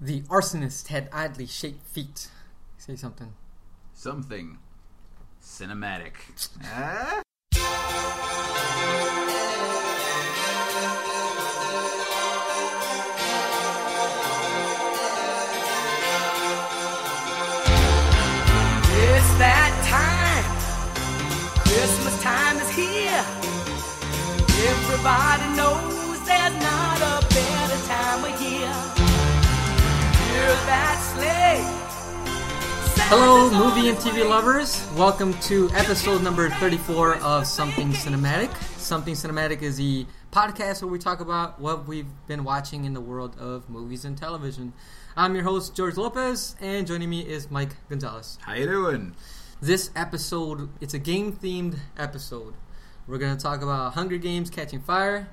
The arsonist had oddly shaped feet. Say something. Something cinematic. Ah? It's that time. Christmas time is here. Everybody Hello, movie and TV lovers. Welcome to episode number 34 of Something Cinematic. Something Cinematic is the podcast where we talk about what we've been watching in the world of movies and television. I'm your host, George Lopez, and joining me is Mike Gonzalez. How you doing? This episode, it's a game themed episode. We're going to talk about Hunger Games Catching Fire,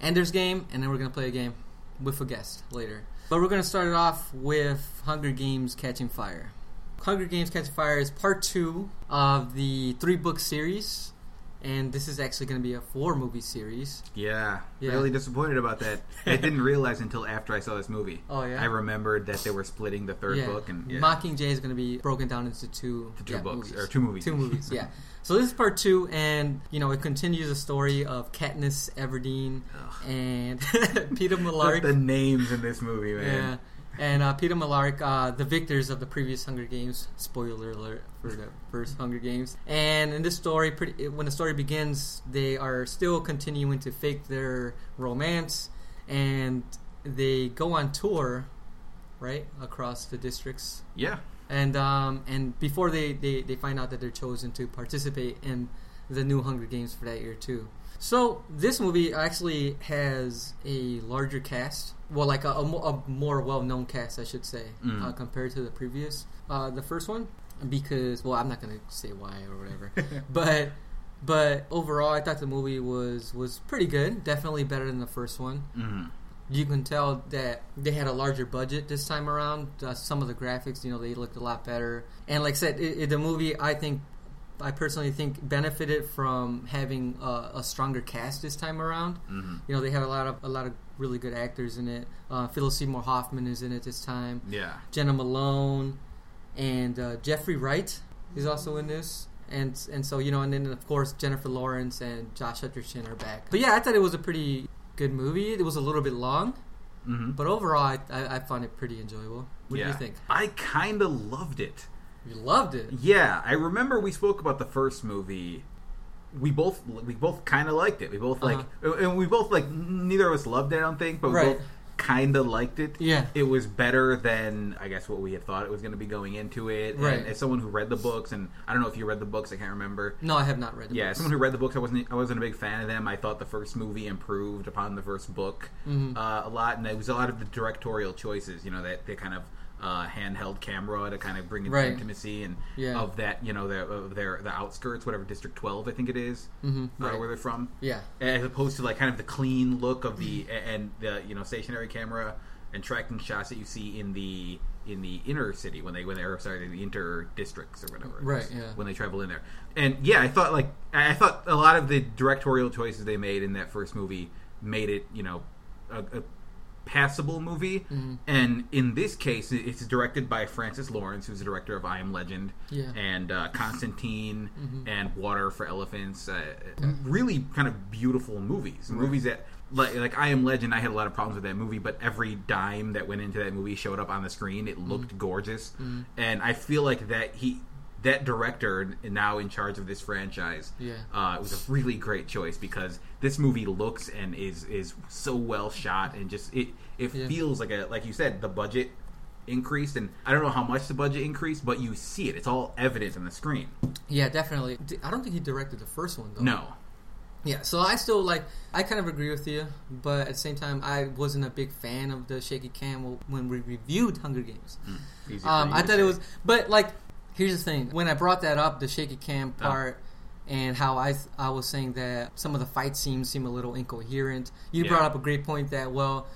Ender's Game, and then we're going to play a game with a guest later. But we're going to start it off with Hunger Games Catching Fire. Hunger Games Catching Fire is part two of the three book series, and this is actually going to be a four movie series. Yeah, Yeah. really disappointed about that. I didn't realize until after I saw this movie. Oh, yeah? I remembered that they were splitting the third yeah. book and yeah. Mockingjay is going to be broken down into two, To two yeah, books, movies. or two movies. Two movies, yeah. So this is part two, and you know it continues the story of Katniss Everdeen Ugh. and Peeta the, the names in this movie, yeah, man. And uh, Peeta Mellark, uh, the victors of the previous Hunger Games. Spoiler alert for the first Hunger Games. And in this story, pretty, when the story begins, they are still continuing to fake their romance, and they go on tour, right across the districts Yeah. and um, and before they, they, they find out that they're chosen to participate in the new Hunger Games for that year too. So this movie actually has a larger cast, well, like a, a, mo- a more well known cast, I should say, Mm. uh, compared to the previous, uh, the first one, because well, I'm not gonna say why or whatever, but but overall, I thought the movie was was pretty good, definitely better than the first one hmm you can tell that they had a larger budget this time around. Uh, some of the graphics, you know, they looked a lot better. And like I said, it, it, the movie, I think, I personally think benefited from having a, a stronger cast this time around. hmm You know, they had a lot of a lot of really good actors in it. Uh, Philip Seymour Hoffman is in it this time. Yeah. Jena Malone and uh, Jeffrey Wright is also in this. And and so you know, and then of course Jennifer Lawrence and Josh Hutcherson are back. But yeah, I thought it was a pretty good movie. It was a little bit long, hmm but overall, I, I, I found it pretty enjoyable. What yeah. do you think? I kind of loved it. You loved it. Yeah, I remember we spoke about the first movie. We both we both kind of liked it. We both like and we both like neither of us loved it. I don't think, but we Uh-huh. Right. both kind of liked it. Yeah. it was better than I guess what we had thought it was going to be going into it. Right. And as someone who read the books, and I don't know if you read the books, I can't remember. No, I have not read. Yeah, as someone who read the books, I wasn't I wasn't a big fan of them. I thought the first movie improved upon the first book Mhm. uh, a lot, and it was a lot of the directorial choices. You know, that they kind of uh, handheld camera to kind of bring in Right. intimacy and Yeah. of that. You know, the, of their the outskirts, whatever District Twelve, I think it is, Mhm, uh, where they're from, Yeah. as opposed to like kind of the clean look of the and the you know stationary camera and tracking shots that you see in the in the inner city when they when they're sorry the inter districts or whatever Right, yeah. when they travel in there and yeah I thought like I I thought a lot of the directorial choices they made in that first movie made it you know a, a passable movie Mhm. and in this case it's directed by Francis Lawrence who's the director of I Am Legend Yeah. and uh, Constantine Mhm. and Water for Elephants uh, really kind of beautiful movies movies that like, like I Am Legend I had a lot of problems with that movie but every dime that went into that movie showed up on the screen it looked gorgeous Mhm. and I feel like that he that director now in charge of this franchise Yeah. uh, was a really great choice because this movie looks and is is so well shot and just it it Yeah. feels like a like you said the budget increased and I don't know how much the budget increased but you see it it's all evident on the screen Yeah, definitely. I don't think he directed the first one though. no Yeah, so I still like. I kind of agree with you, but at the same time, I wasn't a big fan of the shaky cam when we reviewed Hunger Games. For Um, I thought it was, but like, here's the thing: when I brought that up, the shaky cam Oh. part, and how I I was saying that some of the fight scenes seem a little incoherent. You Yeah. brought up a great point that well,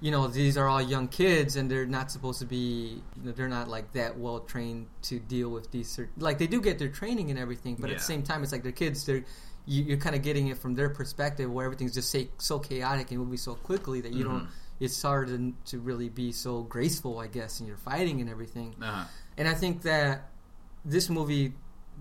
you know, these are all young kids and they're not supposed to be, you know, they're not like that well trained to deal with these. Like they do get their training and everything, but at the same time, it's like they're kids. They're you, you're kind of getting it from their perspective, where everything's just say, so chaotic and moving so quickly that you don't Mhm. it's hard to, to really be so graceful, I guess, in your fighting and everything. Uh-huh. And I think that this movie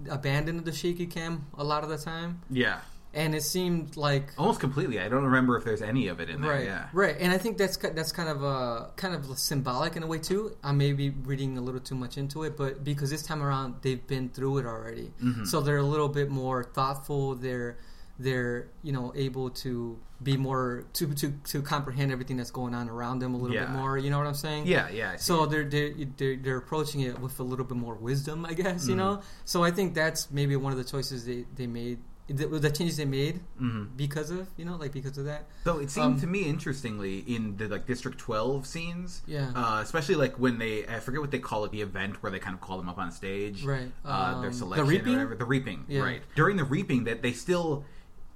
abandoned the shaky cam a lot of the time, Yeah, and it seemed like almost completely. I don't remember if there's any of it in there. right, Yeah, right. And I think that's that's kind of uh, kind of symbolic in a way too. I may be reading a little too much into it, but because this time around they've been through it already, Mm-hmm. so they're a little bit more thoughtful. They're they're you know able to be more to to to comprehend everything that's going on around them a little Yeah. bit more. You know what I'm saying? yeah, yeah. So they're, they're they're they're approaching it with a little bit more wisdom, I guess. Mm-hmm. You know. So I think that's maybe one of the choices they they made, the, the changes they made Mhm. because of you know like because of that. So it seemed Um, to me interestingly in the like District Twelve scenes, Yeah. uh, especially like when they I forget what they call it, the event where they kind of call them up on stage, Right. Uh, Um, their the selection, reaping? or whatever, the reaping, Yeah. right? During the reaping, that they still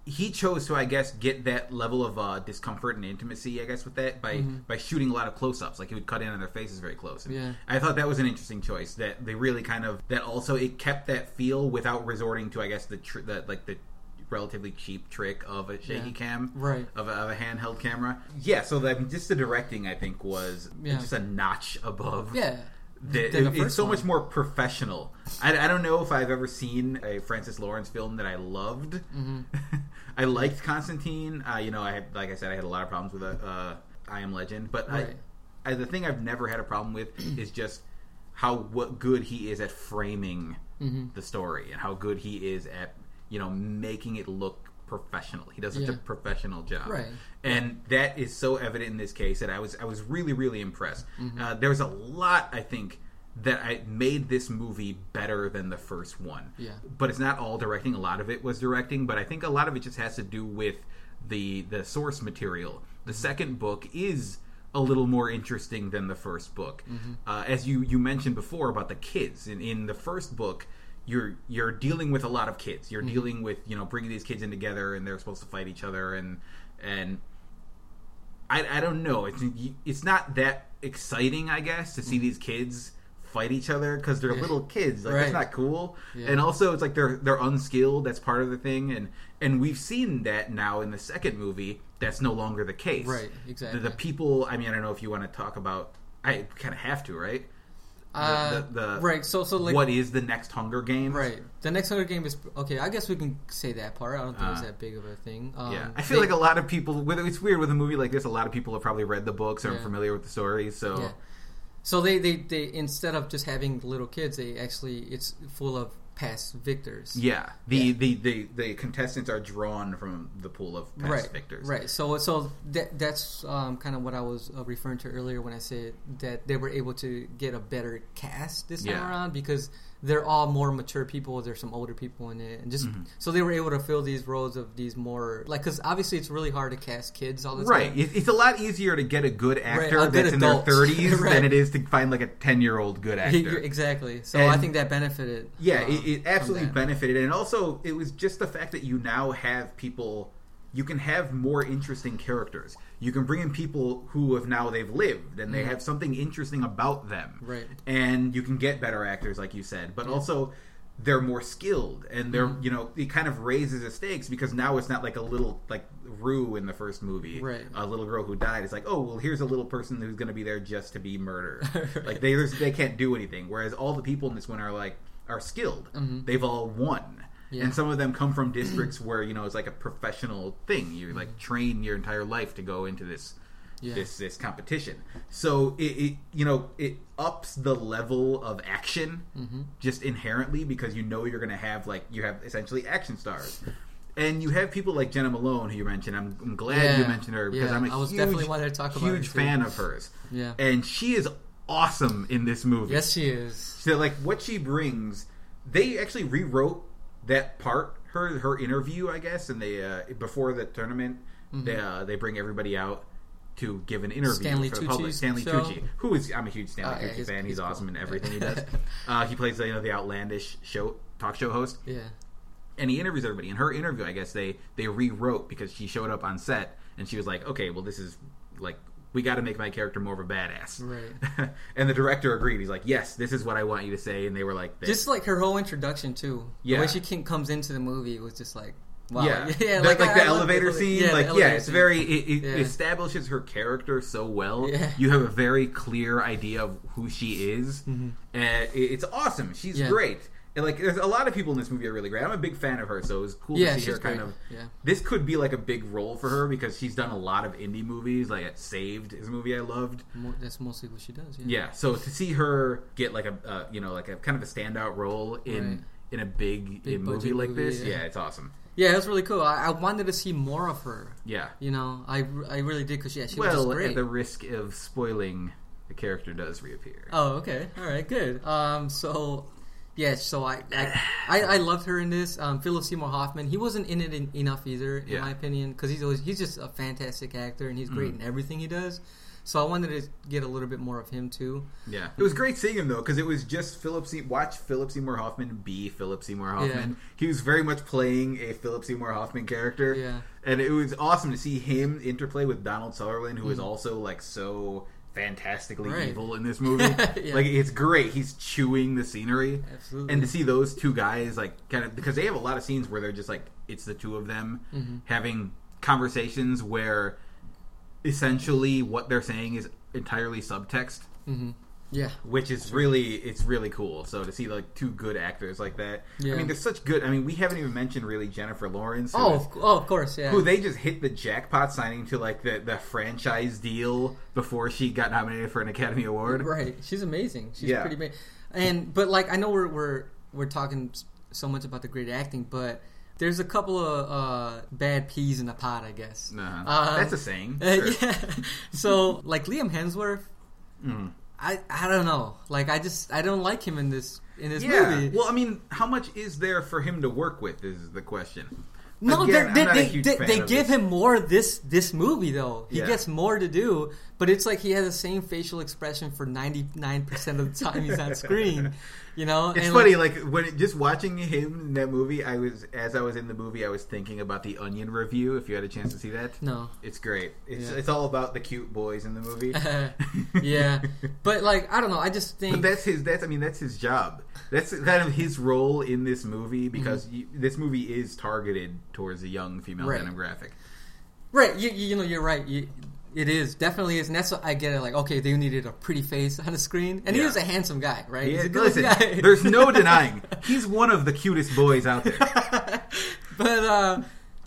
he chose to I guess get that level of uh, discomfort and intimacy I guess with that by by shooting a lot of close ups, like he would cut in on their faces very close. And Mm-hmm. Yeah. I thought that was an interesting choice. That they really kind of that also it kept that feel without resorting to I guess the tr- the like the relatively cheap trick of a shaky Yeah. cam Right. of a, of a handheld camera. Yeah, so that just the directing I think was Yeah. just a notch above. Yeah. The, it- it's so one. much more professional. I, I don't know if I've ever seen a Francis Lawrence film that I loved. Mm-hmm. I liked Constantine. Uh, you know, I had, like I said, I had a lot of problems with uh, uh, I Am Legend, but Right. I, I, the thing I've never had a problem with is just how what good he is at framing Mm-hmm. the story and how good he is at you know making it look professional. He does such a professional job, Right. And that is so evident in this case that I was I was really really impressed. Mm-hmm. Uh, there was a lot I think that I made this movie better than the first one. Yeah. But it's not all directing. A lot of it was directing, but I think a lot of it just has to do with the the source material. The second book is a little more interesting than the first book. Uh, as you you mentioned before about the kids in in the first book. You're you're dealing with a lot of kids. You're mm-hmm. dealing with you know bringing these kids in together, and they're supposed to fight each other, and and I, I don't know. It's it's not that exciting, I guess, to see mm-hmm. these kids fight each other because they're little kids. Like that's not cool. Yeah. And also, it's like they're they're unskilled. That's part of the thing. And and we've seen that now in the second movie. That's no longer the case. Right, exactly. The, the people. I mean, I don't know if you want to talk about. I kind of have to, right? The- Uh, the- the- right. So so like what is the next Hunger Games? right. The next Hunger Game is okay. I guess we can say that part. I don't think it's Uh, that big of a thing. Um, Yeah, I feel they- like a lot of people. Whether it's weird with a movie like this, a lot of people have probably read the books or are Yeah. familiar with the stories. So Yeah. So they, they, they instead of just having little kids, they actually it's full of past victors. Yeah, the, Yeah. The, the the contestants are drawn from the pool of past right, victors. right. So so that that's um, kind of what I was uh, referring to earlier when I said that they were able to get a better cast this time Yeah. around because they're all more mature people. There's some older people in it, and just Mm-hmm. so they were able to fill these roles of these more like because obviously it's really hard to cast kids all the Right. time. It, it's a lot easier to get a good actor a good that's in their 30s Right. than it is to find like a 10 year old good actor. exactly. So And- I think that benefited. Yeah, uh, it, it absolutely benefited, and also it was just the fact that you now have people. You can have more interesting characters. You can bring in people who have now they've lived and they have something interesting about them. Right. And you can get better actors, like you said, but also they're more skilled and they're Mm-hmm. you know it kind of raises the stakes because now it's not like a little like Rue in the first movie, Right. a little girl who died. It's like oh well, here's a little person who's going to be there just to be murdered. Like they they can't do anything. Whereas all the people in this one are like are skilled. They've all won. Yeah. And some of them come from districts where you know it's like a professional thing. You like train your entire life to go into this. Yeah. this this competition. So it, it you know it ups the level of action Mm-hmm. just inherently because you know you're going to have like you have essentially action stars. And you have people like Jena Malone, who you mentioned. I'm, I'm glad you mentioned her because Yeah. I'm a I was huge, definitely wanted to talk about huge fan of hers. Yeah. and she is awesome in this movie. Yes, she is. So like what she brings, they actually rewrote that part, her her interview, I guess, and they uh, before the tournament, they uh, they bring everybody out to give an interview Stanley for the public. Stanley show? Tucci, who is I'm a huge Stanley yeah, Tucci he's- fan. He's, he's awesome cool. in everything he does. uh, he plays you know the outlandish show talk show host Yeah. and he interviews everybody. In her interview, I guess they they rewrote because she showed up on set and she was like, "Okay, well, this is like we got to make my character more of a badass." Right. and the director agreed. He's like, "Yes, this is what I want you to say." And they were like, Just like her whole introduction too. The Yeah. way she comes into the movie was just like Wow. Yeah, yeah, The- like, I- the I elevator the- scene. yeah, the like, yeah, it's scene. very. It, it Yeah. establishes her character so well. Yeah. You have a very clear idea of who she is, and it's awesome. She's Mm-hmm. Great. And like, there's a lot of people in this movie are really great. I'm a big fan of her, so it was cool Yeah, to see her kind great. of. Yeah. This could be like a big role for her because she's done a lot of indie movies. Like, Saved is a movie I loved. Mo- That's mostly what she does. Yeah. Yeah, so to see her get like a uh, you know like a kind of a standout role in Right. in a big, Big movie like movie, this, yeah. yeah, it's awesome. Yeah, it was really cool. I, I wanted to see more of her. Yeah. You know, I, I really did because yeah, she was well, just great. at the risk of spoiling, the character does reappear. Oh, okay. All right, good. Um, so yeah, so I I, I, I loved her in this. Um, Philip Seymour Hoffman. He wasn't in it in, enough either, in Yeah. my opinion, because he's always, he's just a fantastic actor and he's Mm. great in everything he does. So I wanted to get a little bit more of him too. Yeah, it was great seeing him though because it was just Philip. Se- watch Philip Seymour Hoffman be Philip Seymour Hoffman. He was very much playing a Philip Seymour Hoffman character. Yeah. and it was awesome to see him interplay with Donald Sutherland, who Mm. also like so fantastically Right. evil in this movie. Yeah. Like it's great. He's chewing the scenery. Absolutely. And to see those two guys like kind of because they have a lot of scenes where they're just like it's the two of them Mm-hmm. having conversations where essentially what they're saying is entirely subtext hmm Yeah. which is really it's really cool so to see like two good actors like that Yeah. i mean they're such good i mean we haven't even mentioned really jennifer lawrence Oh, is- of, oh, of course, yeah. who they just hit the jackpot signing to like the, the franchise deal before she got nominated for an academy award Right. She's amazing. She's Yeah. pretty amazing. And but like I know we're we're we're talking so much about the great acting, but there's a couple of uh, bad peas in the pot, I guess. Uh-huh. Uh, that's a saying Uh, yeah. So like Liam Hemsworth, Mhm. I I don't know. Like I just I don't like him in this in this yeah movie. well i mean how much is there for him to work with is the question no, Again, they're- I'm not a they they, they of give this. him more this this movie though. He Yeah. gets more to do, but it's like he has the same facial expression for ninety nine percent of the time he's on screen. You know, It's And, funny, like, when it, just watching him in that movie, I was as I was in the movie, I was thinking about the Onion review. If you had a chance to see that, No. it's great. It's Yeah. it's all about the cute boys in the movie. yeah, but like I don't know. I just think But that's his. That's I mean that's his job. That's kind of his role in this movie mm-hmm. because you, this movie is targeted towards a young female Right. demographic. right. You, you know, you're right. You, it is definitely is, and that's what I get it. Like, okay, they needed a pretty face on the screen, and he Yeah. was a handsome guy, right? He- He's a listen, guy. there's no denying he's one of the cutest boys out there. but uh,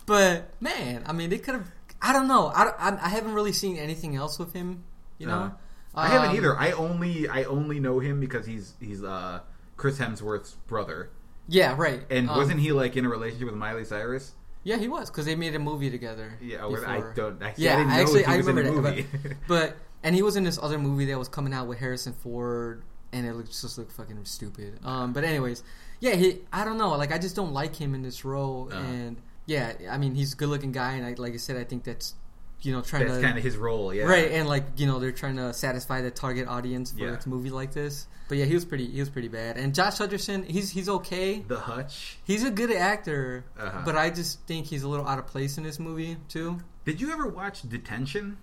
but man, I mean, they could have. I don't know. I, I, I haven't really seen anything else with him. You know, Uh, I haven't Um, either. I only I only know him because he's he's uh, Chris Hemsworth's brother, Yeah, right. and Um, wasn't he like in a relationship with Miley Cyrus? Yeah, he was because they made a movie together. Yeah, well, I don't. I, Yeah, I didn't know actually, I remember that. But, but and he was in this other movie that was coming out with Harrison Ford, and it looked, just looked fucking stupid. Um, but anyways, yeah, he. I don't know. Like, I just don't like him in this role, Uh-huh. and yeah, I mean, he's a good looking guy, and I, like I said, I think that's you know trying That's to kind of his role. Yeah, right, and like you know they're trying to satisfy the target audience for Yeah. a movie like this. But yeah, he was pretty. He was pretty bad. And Josh Hutcherson, he's he's okay. The Hutch. He's a good actor, Uh-huh. but I just think he's a little out of place in this movie too. Did you ever watch Detention?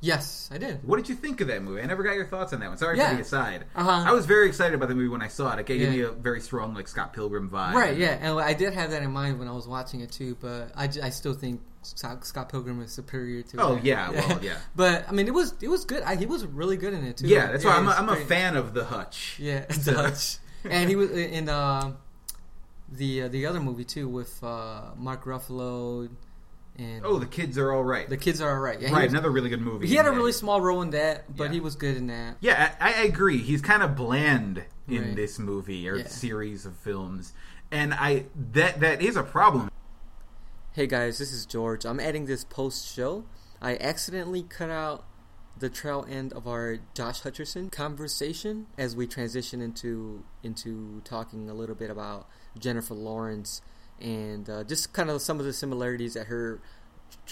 Yes, I did. What did you think of that movie? I never got your thoughts on that one. Sorry Yeah. for the aside. Uh-huh. I was very excited about the movie when I saw it. It gave Yeah. me a very strong like Scott Pilgrim vibe. Right, yeah, and I did have that in mind when I was watching it too. But I, I still think Scott, Pilgrim is superior to. Oh, it. yeah, well, yeah. But I mean, it was it was good. I, he was really good in it too. Yeah, that's why I'm a, I'm a fan of the Hutch. Yeah, Dutch. and he was in uh, the uh, the other movie too with uh, Mark Ruffalo and Oh, the kids are all right. the kids are alright. Yeah, he right, was- another really good movie. He had a Yeah. really small role in that, but Yeah. he was good in that. Yeah, I, I agree. He's kind of bland in Right. this movie or Yeah. series of films, and I that that is a problem. Hey guys, this is George. I'm adding this post show. I accidentally cut out the trail end of our Josh Hutcherson conversation as we transition into into talking a little bit about Jennifer Lawrence and uh, just kind of some of the similarities that her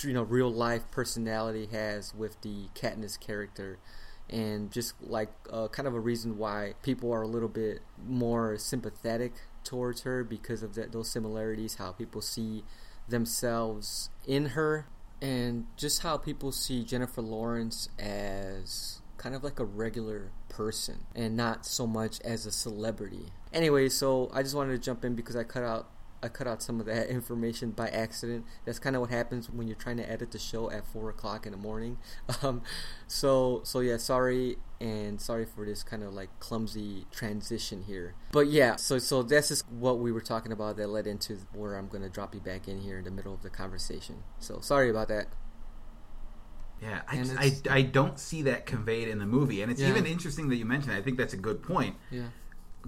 you know real life personality has with the Katniss character and just like uh, kind of a reason why people are a little bit more sympathetic towards her because of that, those similarities how people see themselves in her and just how people see Jennifer Lawrence as kind of like a regular person and not so much as a celebrity. Anyway, so I just wanted to jump in because I cut out I cut out some of that information by accident. That's kind of what happens when you're trying to edit the show at four o'clock in the morning. Um, so so yeah, sorry and sorry for this kind of like clumsy transition here. But yeah, so so this is what we were talking about that led into where I'm gonna drop you back in here in the middle of the conversation. So sorry about that. Yeah, I, just, I, I don't see that conveyed in the movie, and it's Yeah. even interesting that you mentioned. I think that's a good point Yeah.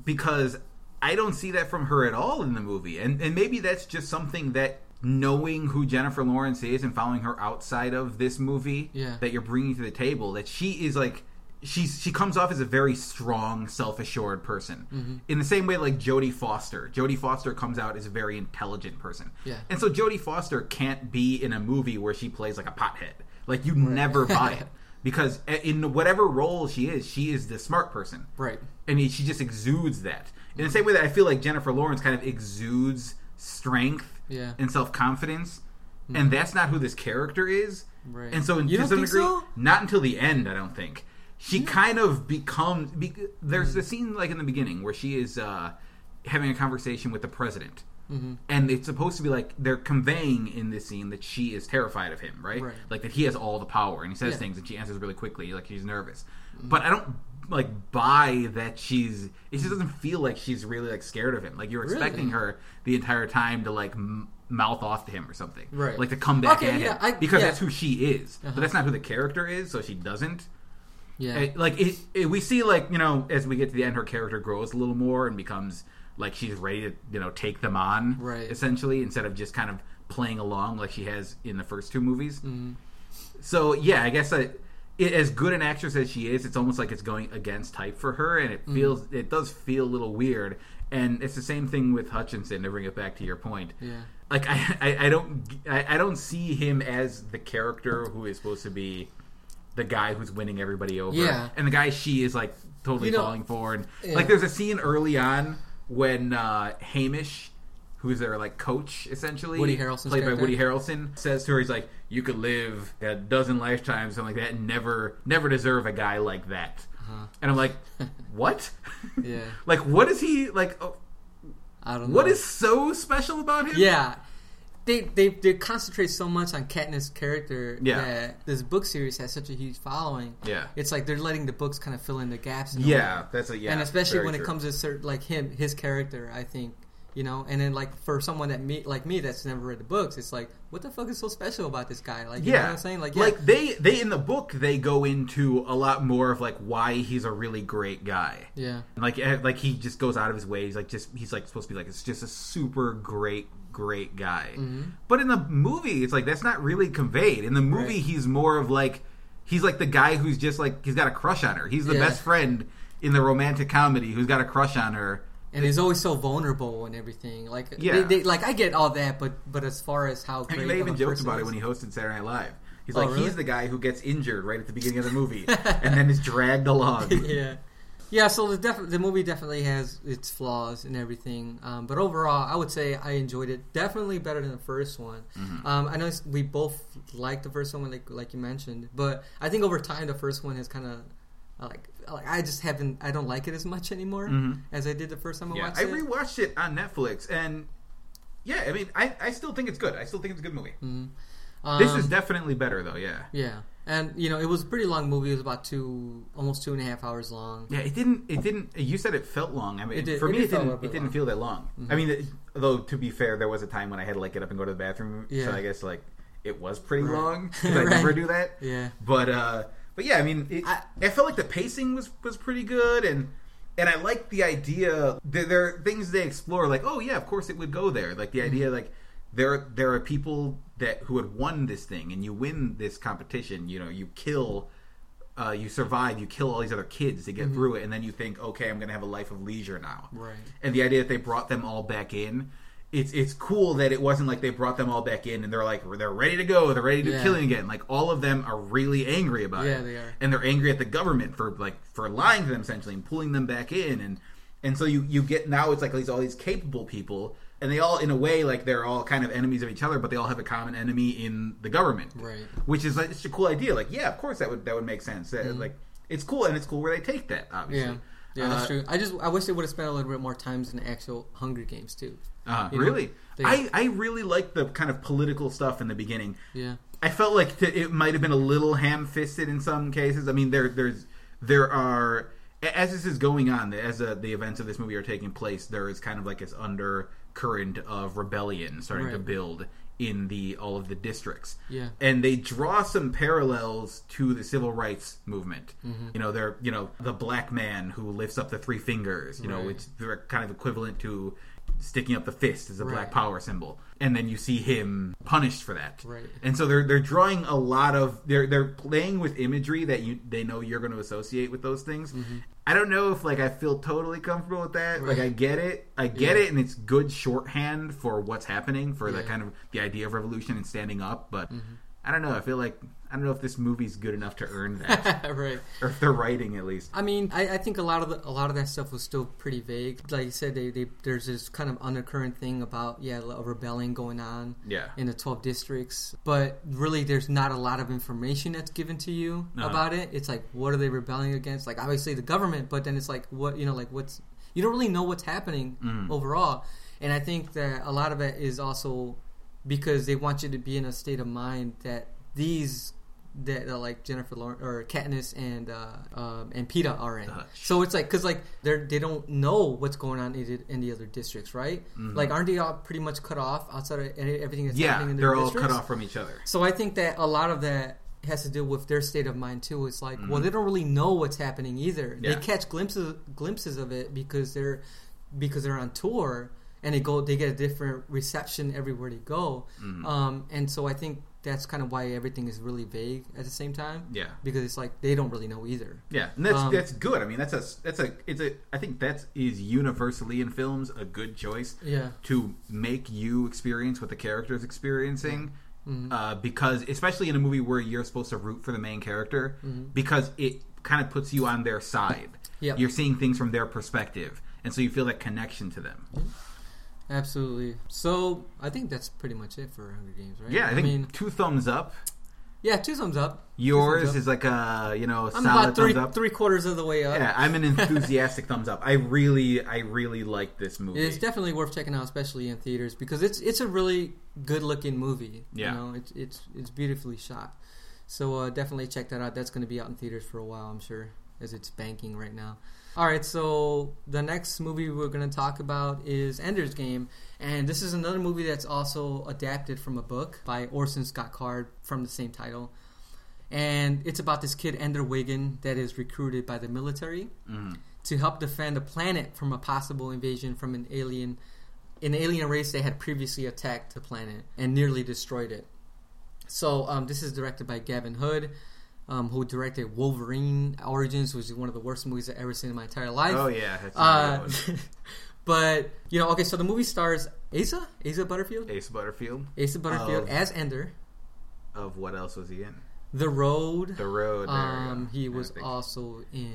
because I don't see that from her at all in the movie, and and maybe that's just something that knowing who Jennifer Lawrence is and following her outside of this movie Yeah. that you're bringing to the table that she is like she's she comes off as a very strong self-assured person Mm-hmm. in the same way like Jodie Foster Jodie Foster comes out as a very intelligent person Yeah. and so Jodie Foster can't be in a movie where she plays like a pothead like you never buy it because in whatever role she is she is the smart person Right. and she just exudes that. In the same way that I feel like Jennifer Lawrence kind of exudes strength Yeah. and self confidence, and that's not who this character is. Right. And so, in, You to some degree, so? not until the end, I don't think she kind of becomes. Be, there's Mm-hmm. a scene like in the beginning where she is uh, having a conversation with the president. Mm-hmm. And it's supposed to be like they're conveying in this scene that she is terrified of him, right? Right. Like that he has all the power and he says Yeah. things and she answers really quickly, like she's nervous. But I don't like buy that she's. It just doesn't feel like she's really like scared of him. Like you're Really? expecting her the entire time to like m- mouth off to him or something, Right. Like to come back Okay, at yeah, him I- because yeah. that's who she is. Uh-huh. But that's not who the character is, so she doesn't. Yeah. Uh, like it, it, we see like you know as we get to the end her character grows a little more and becomes like she's ready to you know take them on Right. essentially instead of just kind of playing along like she has in the first two movies Mhm. so yeah i guess I, it, as good an actress as she is it's almost like it's going against type for her and it Mm-hmm. feels it does feel a little weird and it's the same thing with hutchinson to bring it back to your point Yeah. like I, I, I don't I, I don't see him as the character who is supposed to be the guy who's winning everybody over. Yeah. And the guy she is like totally You know- falling for. And Yeah. like there's a scene early on when uh Haymitch who's their like coach essentially Woody Harrelson's played character? by Woody Harrelson says to her he's like you could live a dozen lifetimes something like that and never never deserve a guy like that Uh-huh. and I'm like what Yeah. like what is he like oh, I don't know. what is so special about him Yeah. They, they they concentrate so much on Katniss' character Yeah. that this book series has such a huge following. Yeah. It's like they're letting the books kind of fill in the gaps. in Yeah, that's a yeah, and especially when it comes to certain, like him, his character, I think you know. And then like for someone that me like me that's never read the books, it's like what the fuck is so special about this guy? Like you yeah, know what I'm saying? Like yeah, like they they in the book they go into a lot more of like why he's a really great guy. yeah, Like eh, like he just goes out of his way. He's like just he's like supposed to be like it's just a super great great guy. Mm-hmm. But in the movie, it's like that's not really conveyed. In the movie, Right. he's more of like he's like the guy who's just like he's got a crush on her. He's the Yeah. best friend in the romantic comedy who's got a crush on her. and he's always so vulnerable and everything. Like Yeah. they, they, like I get all that, but but as far as how I mean, they even joked about it when he hosted Saturday Night Live. He's Oh, like, really? he's the guy who gets injured right at the beginning of the movie and then is dragged along. yeah, yeah. So the def- the movie definitely has its flaws and everything, um, but overall, I would say I enjoyed it. Definitely better than the first one. Mm-hmm. Um, I know we both liked the first one, like like you mentioned, but I think over time the first one has kind of like like I just haven't I don't like it as much anymore Mhm. as I did the first time I Yeah, watched I it. I rewatched it on Netflix, and yeah, I mean, I, I still think it's good. I still think it's a good movie. Mhm. This Um, is definitely better, though. Yeah, yeah, and you know it was a pretty long movie. It was about two, almost two and a half hours long. yeah. It didn't. It didn't. You said it felt long. I mean, It did- for it me, it didn't. It didn't long. feel that long. I mean, it, though to be fair, there was a time when I had to like get up and go to the bathroom. Yeah. So I guess like it was pretty Right. long. 'cause I Right. never do that. Yeah. But uh, but yeah, I mean, it, I, I- felt like the pacing was was pretty good, and and I like the idea. There, there are things they explore, like oh yeah, of course it would go there. Like the idea, like there there are people that who had won this thing, and you win this competition. You know, you kill. Uh, you survive, you kill all these other kids to get through it, and then you think, okay, I'm going to have a life of leisure now. Right. And the idea that they brought them all back in, it's it's cool that it wasn't like they brought them all back in and they're like they're ready to go, they're ready to Yeah. kill again. Like all of them are really angry about it. Yeah, they are. And they're angry at the government for like for lying to them essentially and pulling them back in and and so you you get now it's like these all these capable people and they all in a way like they're all kind of enemies of each other but they all have a common enemy in the government Right. which is like it's a cool idea like yeah of course that would that would make sense That, like it's cool and it's cool where they take that obviously Mm-hmm. Yeah, yeah, that's Uh, true. I just I wish they would have spent a little bit more time in the actual Hunger Games too. Uh, You know, really? they- I, I really liked the kind of political stuff in the beginning. yeah, I felt like t- it might have been a little ham-fisted in some cases. I mean, there there's there are as this is going on, as uh, the events of this movie are taking place, there is kind of like this undercurrent of rebellion starting to build in the all of the districts. Yeah. and they draw some parallels to the civil rights movement. Mm-hmm. You know, they're you know the black man who lifts up the three fingers. You know, Right. which they're kind of equivalent to sticking up the fist as a black power symbol, and then you see him punished for that. Right. And so they're they're drawing a lot of they're they're playing with imagery that you they know you're going to associate with those things. I don't know if like I feel totally comfortable with that. Like Mm-hmm. I get it, I get Yeah. it, and it's good shorthand for what's happening for the Yeah. Mm-hmm. kind of the idea of revolution and standing up. But I don't know. I feel like I don't know if this movie's good enough to earn that, right. or if they're writing at least. I mean, I, I think a lot of the, a lot of that stuff was still pretty vague. Like you said, they, they there's this kind of undercurrent thing about yeah, a rebellion going on Yeah. in the twelve districts, but really, there's not a lot of information that's given to you Uh-huh. about it. It's like, what are they rebelling against? Like obviously the government, but then it's like, what you know, like what's you don't really know what's happening Mm. overall. And I think that a lot of it is also because they want you to be in a state of mind that these that uh, like Jennifer Lawrence or Katniss and uh, um, and Peeta are in. Hutch. So it's like because like they're they don't know what's going on in, the- in the other districts, right? Like aren't they all pretty much cut off outside of everything that's Mm-hmm. Yeah, happening in they're their all districts? cut off from each other. So I think that a lot of that has to do with their state of mind too. It's like, well, they don't really know what's happening either. Mm-hmm. Yeah. They catch glimpses glimpses of it because they're because they're on tour and they go they get a different reception everywhere they go. Mm-hmm. Um, and so I think that's kind of why everything is really vague at the same time. Yeah. because it's like they don't really know either. Yeah, and that's Um, that's good. I mean, that's a that's a it's a I think that is universally in films a good choice. Yeah. To make you experience what the character is experiencing, Mm-hmm. uh, because especially in a movie where you're supposed to root for the main character, because it kind of puts you on their side. Mm-hmm. Yep. You're seeing things from their perspective, and so you feel that connection to them. Absolutely. So I think that's pretty much it for Hunger Games, right? Yeah, I think mean, two thumbs up. yeah, two thumbs up. Yours thumbs up. is like a you know I'm solid about three thumbs up. three quarters of the way up. Yeah, I'm an enthusiastic thumbs up. I really, I really like this movie. It's definitely worth checking out, especially in theaters, because it's it's a really good looking movie. Yeah. you know, it's it's it's beautifully shot. So uh, definitely check that out. That's going to be out in theaters for a while, I'm sure, as it's banking right now. All right, so the next movie we're going to talk about is Ender's Game, and this is another movie that's also adapted from a book by Orson Scott Card from the same title. And it's about this kid Ender Wiggin that is recruited by the military Mhm. to help defend a planet from a possible invasion from an alien an alien race that had previously attacked the planet and nearly destroyed it. So um, this is directed by Gavin Hood, um, who directed Wolverine Origins, which is one of the worst movies I've ever seen in my entire life. Oh yeah, that's Uh, but you know, okay, so the movie stars Asa, Asa Butterfield, Asa Butterfield. Asa Butterfield Of- as Ender, Of what else was he in? The Road. The Road. Um, he was also in.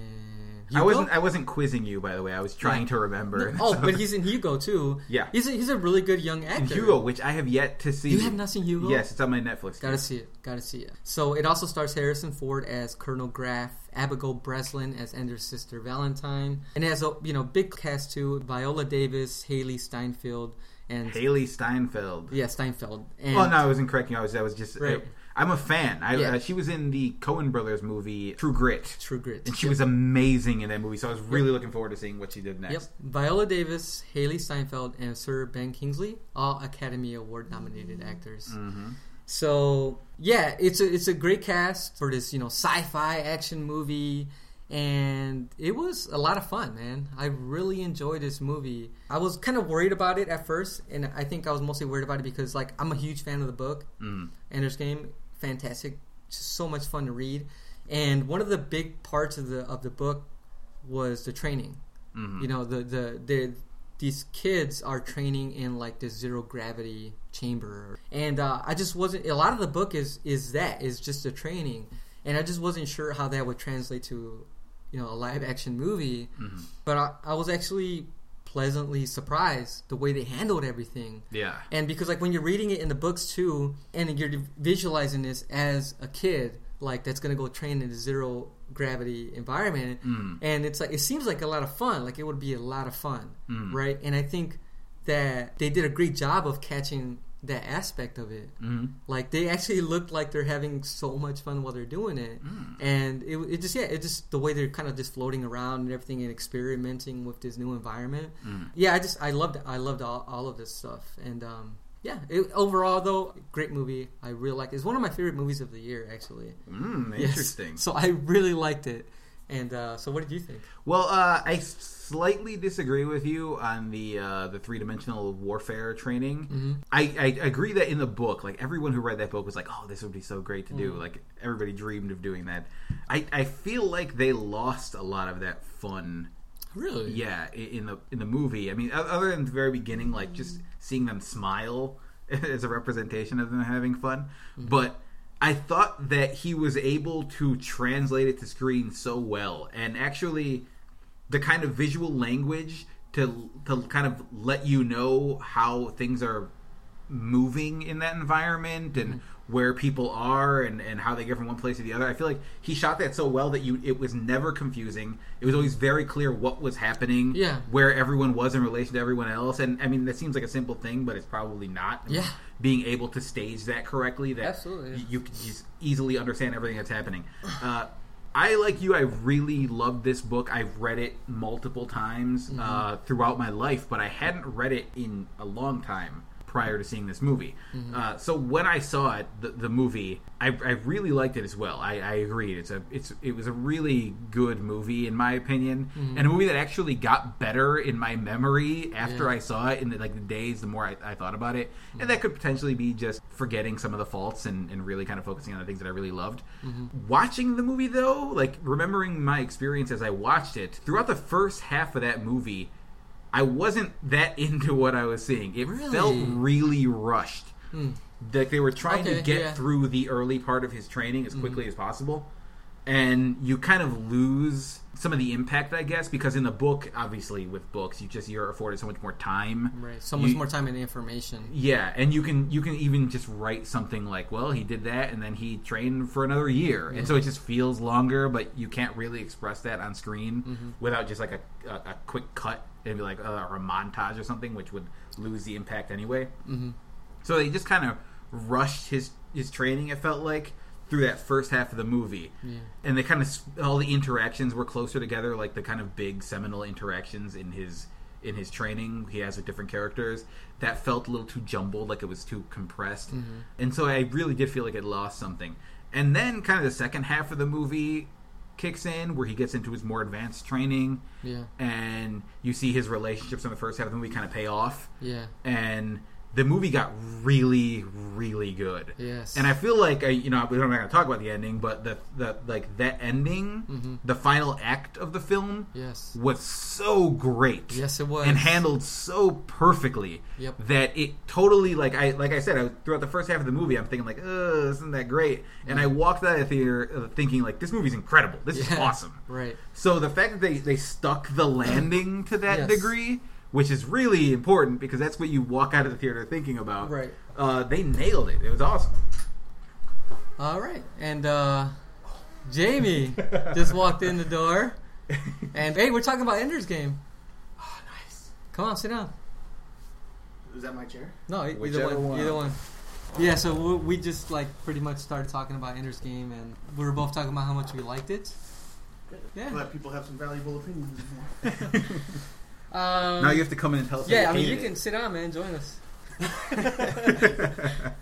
I wasn't. I wasn't quizzing you, by the way. I was trying Yeah. to remember. No, oh, but he's in Hugo too. Yeah. he's a, he's a really good young actor. in. Hugo, which I have yet to see. You have not seen Hugo? Yes, it's on my Netflix. Gotta see it. Gotta see it. So it also stars Harrison Ford as Colonel Graff, Abigail Breslin as Ender's sister Valentine, and it has a you know big cast too: Viola Davis, Hailee Steinfeld, and Hailee Steinfeld. yeah Steinfeld. And Oh no, I wasn't correcting you. I was. I was just. Right. I'm a fan. I, Yeah. uh, she was in the Coen Brothers movie True Grit, True Grit. and she Yep. was amazing in that movie. So I was really looking forward to seeing what she did Yep, next. Viola Davis, Hailee Steinfeld, and Sir Ben Kingsley, all Academy Award nominated actors. Mm-hmm. So yeah, it's a it's a great cast for this you know sci-fi action movie, and it was a lot of fun, man. I really enjoyed this movie. I was kind of worried about it at first, and I think I was mostly worried about it because like I'm a huge fan of the book. Mm. Ender's Game, fantastic, just so much fun to read. And one of the big parts of the of the book was the training. Mhm. You know, the the the these kids are training in like this zero gravity chamber, and uh, I just wasn't. A lot of the book is is that is just the training, and I just wasn't sure how that would translate to, you know, a live action movie. Mm-hmm. But I, I was actually pleasantly surprised the way they handled everything. Yeah. And because like when you're reading it in the books too, and you're visualizing this as a kid, like that's gonna go train in a zero gravity environment, Mm. and it's like it seems like a lot of fun. Like it would be a lot of fun, Mm. right? And I think that they did a great job of catching that aspect of it. Mhm. Like they actually look like they're having so much fun while they're doing it, and it, it just yeah, it just the way they're kind of just floating around and everything and experimenting with this new environment. Yeah, I just I loved I loved all, all of this stuff, and um, yeah, it, overall though, great movie. I really like. it. It's one of my favorite movies of the year, actually. Mm, Yes. interesting. So I really liked it, and uh, so what did you think? Well, uh, I slightly disagree with you on the uh, the three dimensional warfare training. Mm-hmm. I, I agree that in the book, like everyone who read that book was like, "Oh, this would be so great to do." Mm. Like everybody dreamed of doing that. I, I feel like they lost a lot of that fun. Really? Yeah, in the in the movie. I mean, other than the very beginning, like just seeing them smile as a representation of them having fun, but. I thought that he was able to translate it to screen so well, and actually, the kind of visual language to to kind of let you know how things are moving in that environment and mm-hmm. Where people are and, and how they get from one place to the other. I feel like he shot that so well that you it was never confusing. It was always very clear what was happening, Yeah. where everyone was in relation to everyone else. And I mean that seems like a simple thing, but it's probably not. Yeah. Being able to stage that correctly that Absolutely. y- you can just easily understand everything that's happening. Uh, I like you. I really loved this book. I've read it multiple times Mm-hmm. uh, throughout my life, but I hadn't read it in a long time prior to seeing this movie. Mm-hmm. Uh, so when I saw it, the, the movie, I, I really liked it as well. I, I agreed. It's a it's it was a really good movie in my opinion, Mm-hmm. and a movie that actually got better in my memory after Yeah. I saw it in the, like the days. The more I, I thought about it, and that could potentially be just forgetting some of the faults and, and really kind of focusing on the things that I really loved. Watching the movie though, like remembering my experience as I watched it throughout the first half of that movie. I wasn't that into what I was seeing. It Really? felt really rushed. Hmm. Like they were trying Okay, to get yeah. through the early part of his training as quickly mm-hmm. as possible. And you kind of lose some of the impact, I guess, because in the book, obviously, with books, you just you're afforded so much more time. Right. So much You- more time and information. Yeah, and you can you can even just write something like, well, he did that, and then he trained for another year, and so mm-hmm. it just feels longer, but you can't really express that on screen mm-hmm. without just like a, a, a quick cut and be like uh, or a montage or something, which would lose the impact anyway. Mm-hmm. So they just kind of rushed his his training. It felt like through that first half of the movie, Yeah. and they kind of all the interactions were closer together, like the kind of big seminal interactions in his in his training he has with different characters. That felt a little too jumbled, like it was too compressed, and so I really did feel like it lost something. And then, kind of the second half of the movie kicks in, where he gets into his more advanced training, Yeah. and you see his relationships in the first half of the movie kind of pay off Yeah. and the movie got really, really good. Yes. And I feel like I, you know, we're not going to talk about the ending, but the the like that ending, Mm-hmm. the final act of the film, Yes. was so great. Yes, it was. and handled so perfectly. Yep. That it totally like I like I said I, throughout the first half of the movie, I'm thinking like, oh, isn't that great? And I walked out of the theater uh, thinking like, this movie's incredible. This is awesome. Right. So the fact that they, they stuck the landing to that Yes. degree, which is really important because that's what you walk out of the theater thinking about. Right. Uh, they nailed it. It was awesome. All right. And uh Jaime just walked in the door. And hey, we're talking about Ender's Game. Oh, nice. Come on, sit down. Is that my chair? No, either Whichever one, one. Either one. Yeah, so we, we just like pretty much started talking about Ender's Game, and we were both talking about how much we liked it. Good. Yeah. Let people have some valuable opinions. Um, now you have to come in and tell us. yeah, I mean, you hated can sit down, man. Join us. it.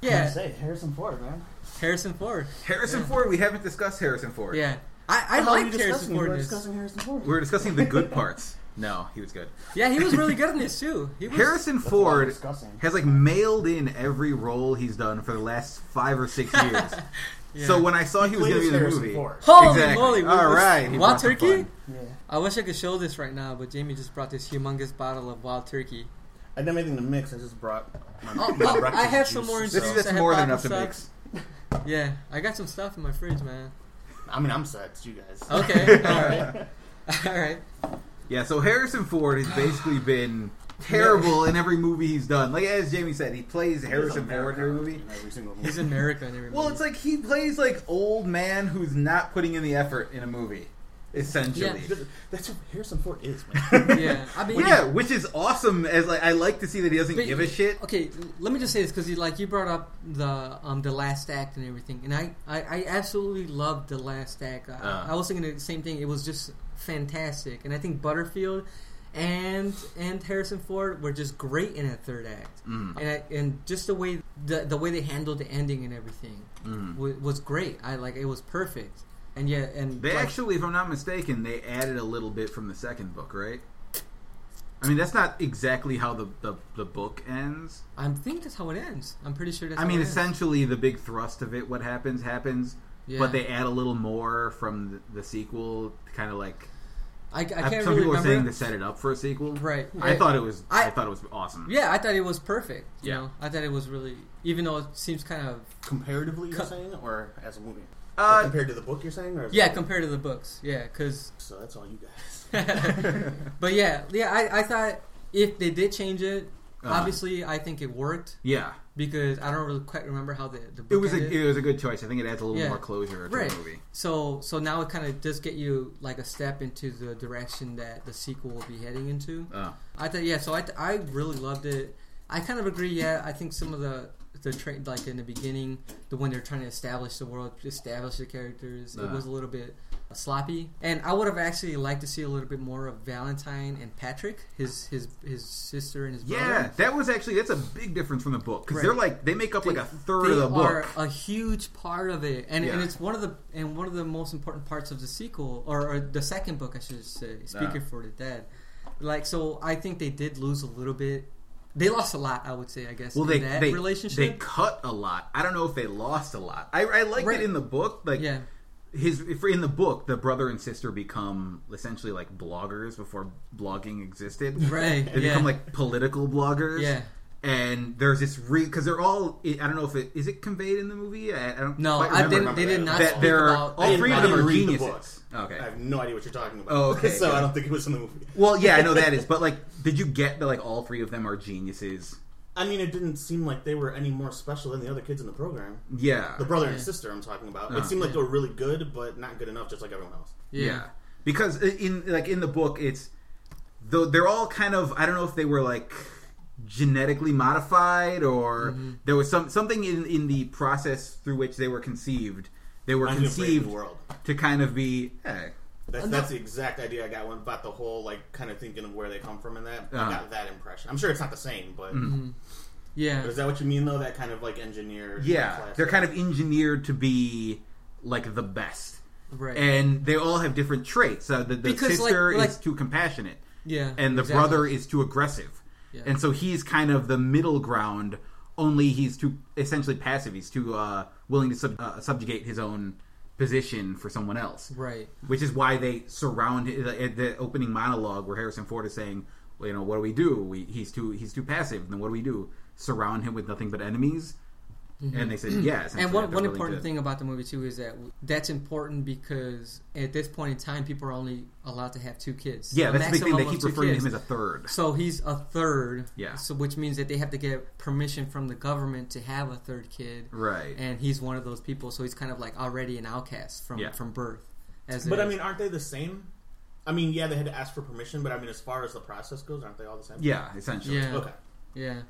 Yeah, say Harrison Ford, man. Harrison Ford. Harrison Yeah. Ford. We haven't discussed Harrison Ford. Yeah, I, I How liked Harrison? Ford. You in were discussing Harrison Ford. We were discussing the good parts. No, he was good. Yeah, he was really good in this too. He was, Harrison That's what I'm Ford has like mailed in every role he's done for the last five or six years. Yeah. So when I saw he was going to be in the Harrison movie, Ford. Holy exactly. moly! All right, he Wild turkey. Yeah. I wish I could show this right now, but Jaime just brought this humongous bottle of wild turkey. I didn't have anything to mix. I just brought my, Oh, my oh, breakfast I have juice, some more in so- This is more than vodka enough to stuff. mix. Yeah, I got some stuff in my fridge, man. I mean, I'm set. It's you guys. Okay, all right, all right. Yeah, so Harrison Ford has basically been terrible in every movie he's done. Like as Jaime said, he plays Harrison Ford in every movie. In every single movie. He's America in every Well, it's like he plays like old man who's not putting in the effort in a movie. Essentially. Yeah. That's what Harrison Ford is, man. Yeah, I mean, Yeah, which is awesome. As like, I like to see that he doesn't But- give a shit. Okay, let me just say this because you like you brought up the um the last act and everything, and I I, I absolutely loved the last act. I, Uh. I was thinking the same thing. It was just fantastic, and I think Butterfield and and Harrison Ford were just great in that third act, Mm. and I, and just the way the the way they handled the ending and everything Mm. was, was great. I like it was perfect, and yeah, and They like, actually, if I'm not mistaken, they added a little bit from the second book, right? I mean, that's not exactly how the, the, the book ends. I think that's how it ends. I'm pretty sure that's. I how mean, it ends. essentially, the big thrust of it, what happens, happens. Yeah. But they add a little more from the, the sequel, to kind of like. I, I can't some really people remember. are saying to set it up for a sequel. Right. I I- thought it was. I, I- thought it was awesome. Yeah, I thought it was perfect. You Yeah. know, I thought it was really, even though it seems kind of Comparatively, you're saying, or as a movie? Uh, compared to the book, you're saying, or yeah compared to the books. Yeah, because, So that's all you guys. but yeah, yeah, I, I thought if they did change it, Uh-huh. obviously I think it worked Yeah, because I don't really quite remember how the the book it was a it was a good choice. I think it adds a little Yeah. more closure to Right. the movie. So so now it kind of does get you like a step into the direction that the sequel will be heading into. Uh, I thought yeah, so I I really loved it. I kind of agree. Yeah, I think some of the the tra- like in the beginning, the when they're trying to establish the world, establish the characters, it Uh. was a little bit sloppy. And I would have actually liked to see a little bit more of Valentine and Patrick, his his his sister and his brother. yeah, that was actually that's a big difference from the book because Right. they're like they make up like a third they of the book. are a huge part of it, and, and it's one of the and one of the most important parts of the sequel or, or the second book, I should say. Speaking for the Dead, like so, I think they did lose a little bit. They lost a lot, I would say. I guess. well, in they that they relationship. they cut a lot. I don't know if they lost a lot. I, I liked Right. it in the book. Like yeah, his in the book, the brother and sister become essentially like bloggers before blogging existed. right. They yeah. become like political bloggers. Yeah. And there's this re because they're all. I don't know if it is it conveyed in the movie. I, I don't. no, quite I didn't. They did not That speak they're about. all three of them are didn't the geniuses. Okay. I have no idea what you're talking about. Oh, okay, so good. I don't think it was in the movie. Well, yeah, I know that is, but like, did you get that like all three of them are geniuses? I mean, it didn't seem like they were any more special than the other kids in the program. Yeah, The brother and sister I'm talking about. Uh-huh. It seemed like they were really good, but not good enough, just like everyone else. yeah. yeah. because in like in the book, it's though they're all kind of I don't know if they were like genetically modified or Mm-hmm. there was some something in in the process through which they were conceived. They were Reminds me of Brave conceived New World. to kind of be. eh, That's, that's the exact idea I got when about the whole like kind of thinking of where they come from and that. Uh-huh. I got that impression. I'm sure it's not the same, but, Mm-hmm. Yeah. but is that what you mean though? That kind of like engineer. Yeah, class they're kind of engineered to be like the best, Right. and they all have different traits. Uh, the the Because, like- sister is too compassionate, yeah. and the exactly. brother is too aggressive, Yeah. and so he's kind of the middle ground. Only he's too essentially passive. He's too uh, willing to sub- uh, subjugate his own position for someone else, Right. which is why they surround the, the opening monologue where Harrison Ford is saying, well, "You know, what do we do? We, he's too he's too passive. And then what do we do? Surround him with nothing but enemies." And they said, "Yes." Mm-hmm. And one, one important thing about the movie too is that that's important because at this point in time, people are only allowed to have two kids. Yeah, A that's the big thing. They keep referring kids. to him as a third. So he's a third. Yeah. So which means that they have to get permission from the government to have a third kid. Right. And he's one of those people. So he's kind of like already an outcast from Yeah. from birth. As But it I is. mean, aren't they the same? I mean, yeah, they had to ask for permission, but I mean, as far as the process goes, aren't they all the same? Yeah, essentially. Yeah. Okay. yeah.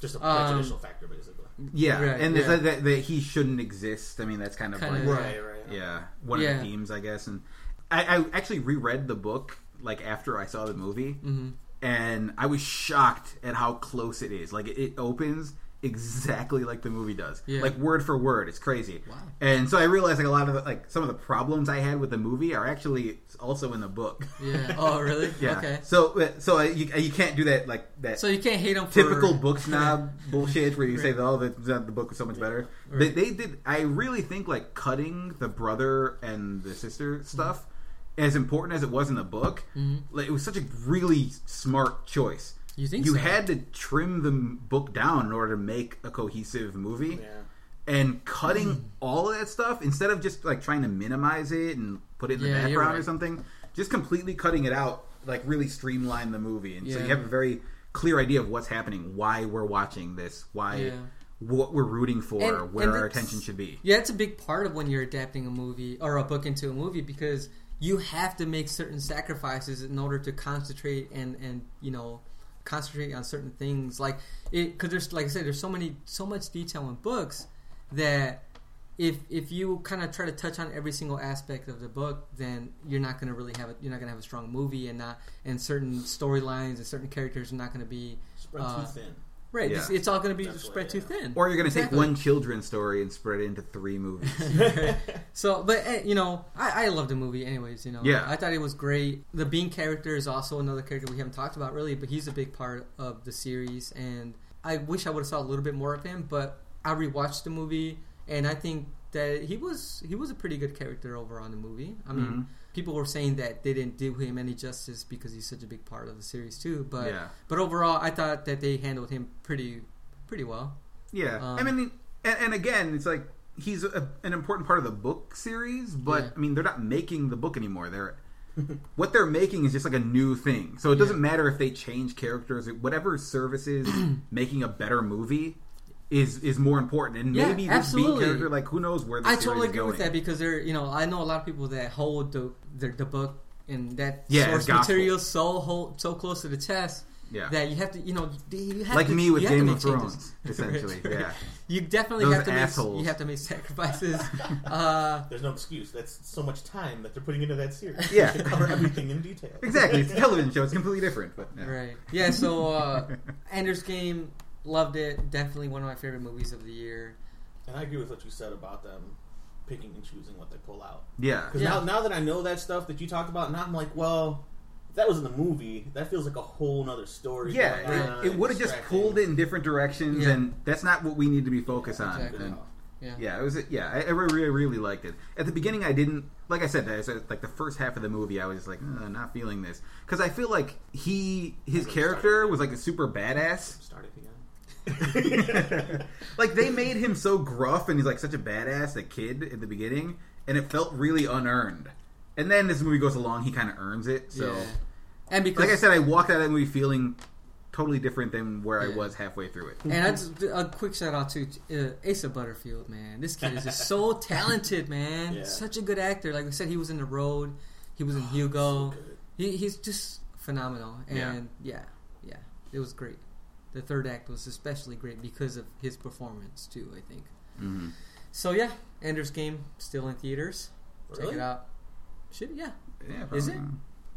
Just a Um, prejudicial factor, basically. Yeah, Right, and yeah. That, that, that he shouldn't exist. I mean, that's kind of Kinda- Right, right. yeah, one of the themes, I guess. And I, I actually reread the book like after I saw the movie, hmm and I was shocked at how close it is. Like it, it opens exactly like the movie does, Yeah. like word for word. It's crazy. Wow. And so I realized like a lot of the, like some of the problems I had with the movie are actually also in the book. Yeah. Oh, really? Yeah. Okay. So uh, so uh, you, you can't do that like that So you can't hate for typical book snob bullshit where you say, Right. "Oh, the, the book was so much better." Right. They, they did. I really think like cutting the brother and the sister stuff, as important as it was in the book, Mhm. like it was such a really smart choice. You think you so? had to trim the book down in order to make a cohesive movie, Yeah. and cutting Hmm. all of that stuff instead of just like trying to minimize it and put it in the Yeah, background or something, just completely cutting it out, like really streamline the movie, and so you have a very clear idea of what's happening, why we're watching this, why Yeah. what we're rooting for, And- where and our attention should be. Yeah, it's a big part of when you're adapting a movie or a book into a movie because you have to make certain sacrifices in order to concentrate and and you know concentrate on certain things like it because there's like I said there's so many so much detail in books that if if you kind of try to touch on every single aspect of the book, then you're not going to really have a, you're not going to have a strong movie, and not and certain storylines and certain characters are not going to be Spread Uh, too thin. Right. Yeah. It's, it's all going to be That's spread what- too thin. Or you're going to Exactly. take one children's story and spread it into three movies. So, but eh, you know, I, I loved the movie anyways. You know, Yeah. I thought it was great. The Bean character is also another character we haven't talked about really, but he's a big part of the series, and I wish I would have saw a little bit more of him. But I rewatched the movie, and I think that he was he was a pretty good character over on the movie. I mean, Mhm. People were saying that they didn't do him any justice because he's such a big part of the series too. But yeah. but overall, I thought that they handled him pretty pretty well. Yeah, Um, I mean, and, and again, it's like he's a, an important part of the book series, but Yeah. I mean, they're not making the book anymore. They're what they're making is just like a new thing. So it doesn't Yeah. matter if they change characters. Whatever services making a better movie is is more important. And Yeah, maybe this absolutely. Bean character, like who knows where the I series totally is agree with going. that because there, you know, I know a lot of people that hold the the, the book and that Yeah, source material so hold, so close to the chest Yeah, that you have to, you know, you have like to, me with you have to Game make of changes. Thrones, essentially. Right. Yeah, You definitely Those have to assholes. make you have to make sacrifices. uh, There's no excuse. That's so much time that they're putting into that series. Yeah. to cover everything in detail. exactly. It's a television show. It's completely different. But yeah. right. Yeah. So uh, Ender's Game, loved it. Definitely one of my favorite movies of the year. And I agree with what you said about them picking and choosing what they pull out. yeah, Because Yeah. now, now that I know that stuff that you talked about, now I'm like, well, if that was in the movie, that feels like a whole nother story. Yeah, on it, it would have just pulled it in different directions, Yeah. and that's not what we need to be focused on. Exactly. And, Yeah. yeah, it was. Yeah, I, I really, really liked it. At the beginning, I didn't like. I said, I said like the first half of the movie, I was like, uh, not feeling this because I feel like he, his character was like a super badass. Starting again. like they made him so gruff, and he's like such a badass, a kid at the beginning, and it felt really unearned. And then as the movie goes along, he kind of earns it. So, Yeah. And because like I said, I walked out of that movie feeling totally different than where I was halfway through it. And I just, a quick shout out to uh, Asa Butterfield, man. This kid is just so talented, man. Yeah. Such a good actor. Like we said, he was in The Road, he was in Hugo. So he, he's just phenomenal. And yeah. yeah, it was great. The third act was especially great because of his performance too. I think. hmm So yeah, Ender's Game still in theaters. Check it out. Should yeah. Yeah, Is probably. it?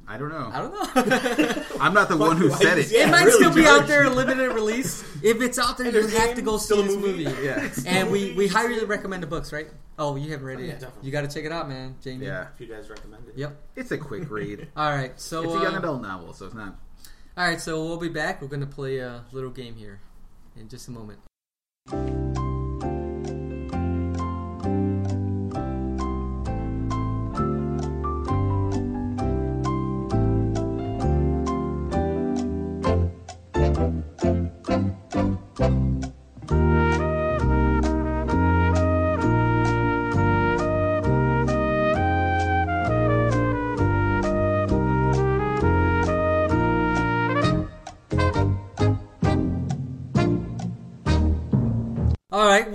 I don't know. I don't know. I'm not the one who said it. yeah. it might really, still be out there, limited release. If it's out there, you have to go see still this movie? movie. Yeah. And we, we highly recommend the books, right? Oh, you haven't read Oh, it yeah, yet. definitely. You got to check it out, man, Jaime. Yeah, If you guys recommend it. Yep. it's a quick read. All right. So it's a young uh, adult novel, so it's not. All right. So we'll be back. We're gonna play a little game here in just a moment.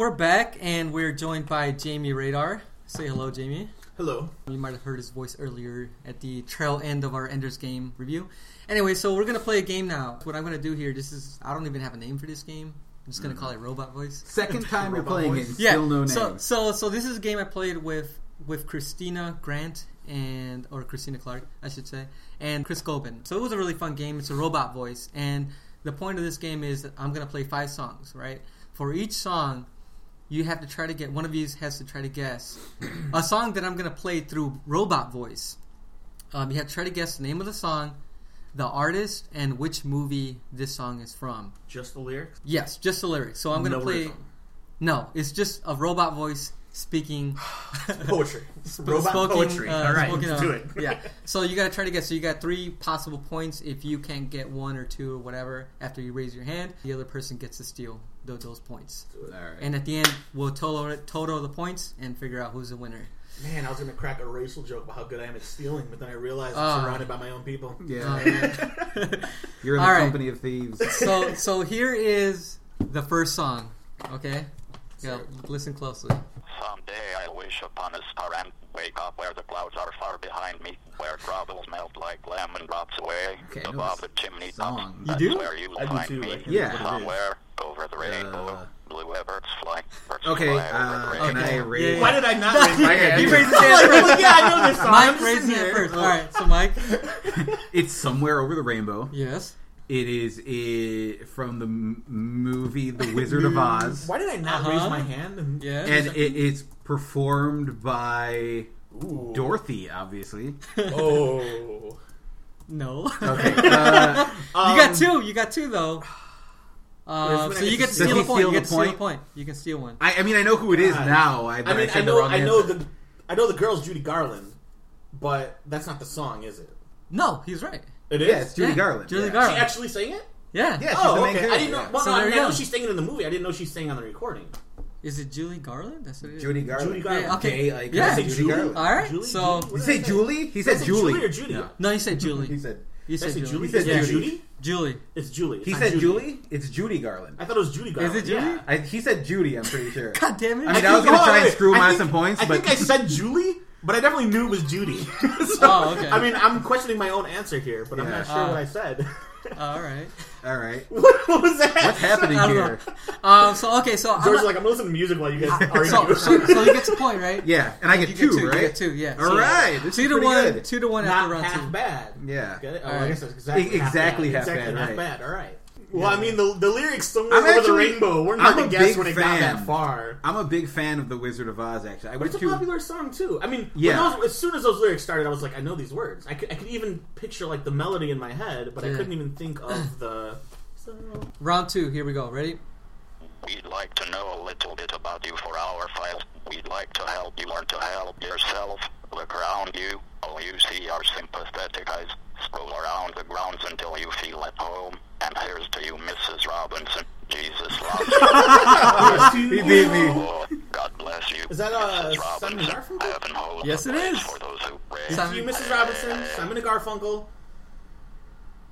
We're back, and we're joined by Jaime Radar. Say hello, Jaime. Hello. You might have heard his voice earlier at the trail end of our Ender's Game review. Anyway, so we're gonna play a game now. What I'm gonna do here, this is I don't even have a name for this game. I'm just gonna mm. call it Robot Voice. Second time you're playing voice. it, and Yeah. still no name. so so so this is a game I played with with Christina Grant and or Christina Clark, I should say, and Chris Gobin. So it was a really fun game. It's a robot voice, and the point of this game is that I'm gonna play five songs. Right for each song, you have to try to get one of you has to try to guess a song that I'm gonna play through robot voice. Um, you have to try to guess the name of the song, the artist, and which movie this song is from. Just the lyrics. Yes, just the lyrics. So I'm gonna No play. rhythm. No, it's just a robot voice speaking. Poetry. sp- Robot spoken, poetry. uh, All right, spoken, uh, do it. yeah. So you gotta try to guess. So you got three possible points. If you can't get one or two or whatever after you raise your hand, the other person gets to steal tho- those points. All right. And at the end, we'll total total the points and figure out who's the winner. Man, I was gonna crack a racial joke about how good I am at stealing, but then I realized Ah. I'm surrounded by my own people. yeah, Oh, you're in the All right. company of thieves. so so here is the first song. Okay, yeah, listen closely. Someday I'll wish upon a star and wake up where the clouds are far behind me, where troubles melt like lemon drops away. Okay, Above the chimney song. top, You that's do? where you'll I do find too, me. I can Yeah. what it is. Somewhere over the rainbow, Uh, blue birds fly. Birds Okay, fly over uh, the can rainbow. I raise? Yeah. Why did I not raise my hand? He raised his I'm hand first. yeah, I know this song. I'm Mike just raised sitting it first. All right, so Mike. It's somewhere over the rainbow. Yes. It is i from the m- movie The Wizard of Oz, Why did I not Uh-huh. raise my hand? And, Yeah. and it, it's performed by Ooh. Dorothy, obviously. Oh. no. Okay, uh, you got Um, two. You got two though. Uh, Wait, so you get to Does steal he a point. steal You the get to steal a point? point. You can steal one. I, I mean, I know who it is God. now. I, I mean, said I know, the wrong I know answer. the, I know the girl's Judy Garland, but that's not the song, is it? No, he's right. It is. Yeah, it's Judy Yeah, Garland. Judy yeah. She actually sang it. Yeah. Yeah, she's oh, the main okay. character. I didn't know. yeah. Well, So no, I, there mean, you I know go. she's singing in the movie. I didn't know she's singing on the recording. Is it Julie Garland? That's what it is. Judy Garland. Judy Garland. Yeah, okay. Gay icon Yeah. Did I Judy Julie? Garland. All right. Julie? So Julie? What you say did I Julie? He said say Julie. Julie or Judy? No. no, you said Julie. He said. You Did I said say Julie. Julie? He said Is Judy. Judy? Julie. It's Julie. It's He not said Judy. Julie. It's Judy Garland. I thought it was Judy Garland. Is it Julie? Yeah. I, he said Judy. I'm pretty sure. God damn it! I mean, I was gonna try oh, and screw him I out think- some points, I but think I said Julie, but I definitely knew it was Judy. So, Oh, okay. I mean, I'm questioning my own answer here, but I'm Yeah. not sure Ah. what I said. All right. all right. what, what was that? What's happening I don't here? know. Um. So okay. So I'm George's not- like, I'm listening to music while you guys argue. so, so so you get a point, right? Yeah, and I get You two, get two. right? You get two. Yeah. All So right. This Two is to pretty one. good. Two to one after not round half two. Yeah. bad. Get it? Oh, All I right. guess that's exactly, half Exactly bad. half exactly bad, half right. bad. All right. Well, I mean, the the lyrics somewhere I'm over the actually- rainbow weren't I'm hard a to guess big when it got that far. I'm a big fan of The Wizard of Oz. Actually, I But went it's a to. popular song too. I mean, Yeah. yeah. Those, as soon as those lyrics started, I was like, I know these words. I could, I could even picture like the melody in my head, but I couldn't even think of the. So, Round two. Here we go. Ready? We'd like to know a little bit about you for our files. We'd like to help you learn to help yourself. Look around you. All you see are sympathetic eyes. Scroll around the grounds until you feel at home. And here's to you, Mrs. Robinson. Jesus loves you. He beat me. Oh, God bless you. Is that, uh, Mrs. Simon Robinson? Garfunkel? Heaven holds Yes, a it place. For those who pray. Simon- you, Mrs. Robinson, Simon and Garfunkel.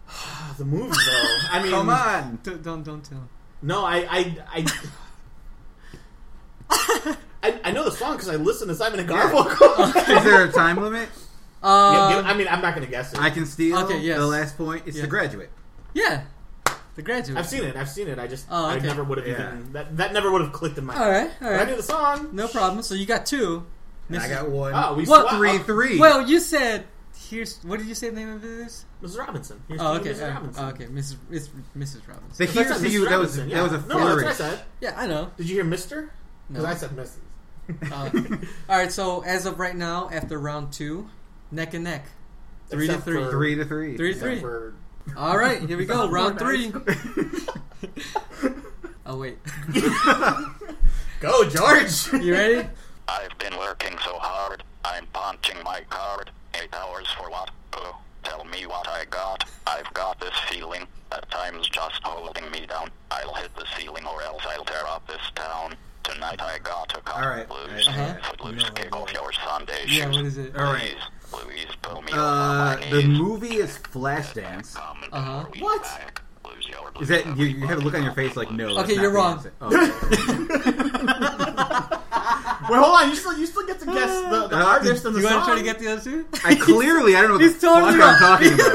the movie, though. I mean, Come on. Don't don't, don't tell. No, I, I, I, I, I know the song because I listen to Simon and Garfunkel. Is there a time limit? Uh, Yeah, I mean, I'm not gonna guess it. I can steal. Okay, yes. The last point. It's Yeah. The Graduate. yeah. The graduate. I've seen it. I've seen it. I just, Oh, I never would have Yeah. even that. That never would have clicked in my. All right. All But I right. knew the song. No problem. So you got two. And I got one. Oh, we What? swapped- three. Well, you said here's what did you say the name of it is? Mrs. Robinson. Here's Oh, okay. Mrs. uh, Robinson. okay, Mrs. Miss, Mrs. Robinson. the here's not to you. That was Robinson, that was a yeah. No, that's what I said. Yeah, I know. Did you hear Mister? Because No. I said Mrs. Uh, all right. So as of right now, after round two, neck and neck, three to three. for- Three to three. Three to Except three. for- All right, here we go. Round three. oh wait, Go, George. you ready? I've been working so hard. I'm punching my card. Eight hours for what? Oh, tell me what I got. I've got this feeling that time's just holding me down. I'll hit the ceiling or else I'll tear up this town. Tonight I got to cut All right. blues. Uh-huh. Footloose, No, kick off your Sunday Yeah, what is it? All right. Please, Louise, pull me Uh, the movie is Flashdance. Come Uh-huh. before we What? back, lose your Is that you, you have a look on your face like no? that's Okay, you're wrong. Oh. Wait, hold on. You still, you still get to guess the, the Uh, artist and the You song. want to try to get the other two? I clearly I don't know what the He's totally fuck I'm talking about.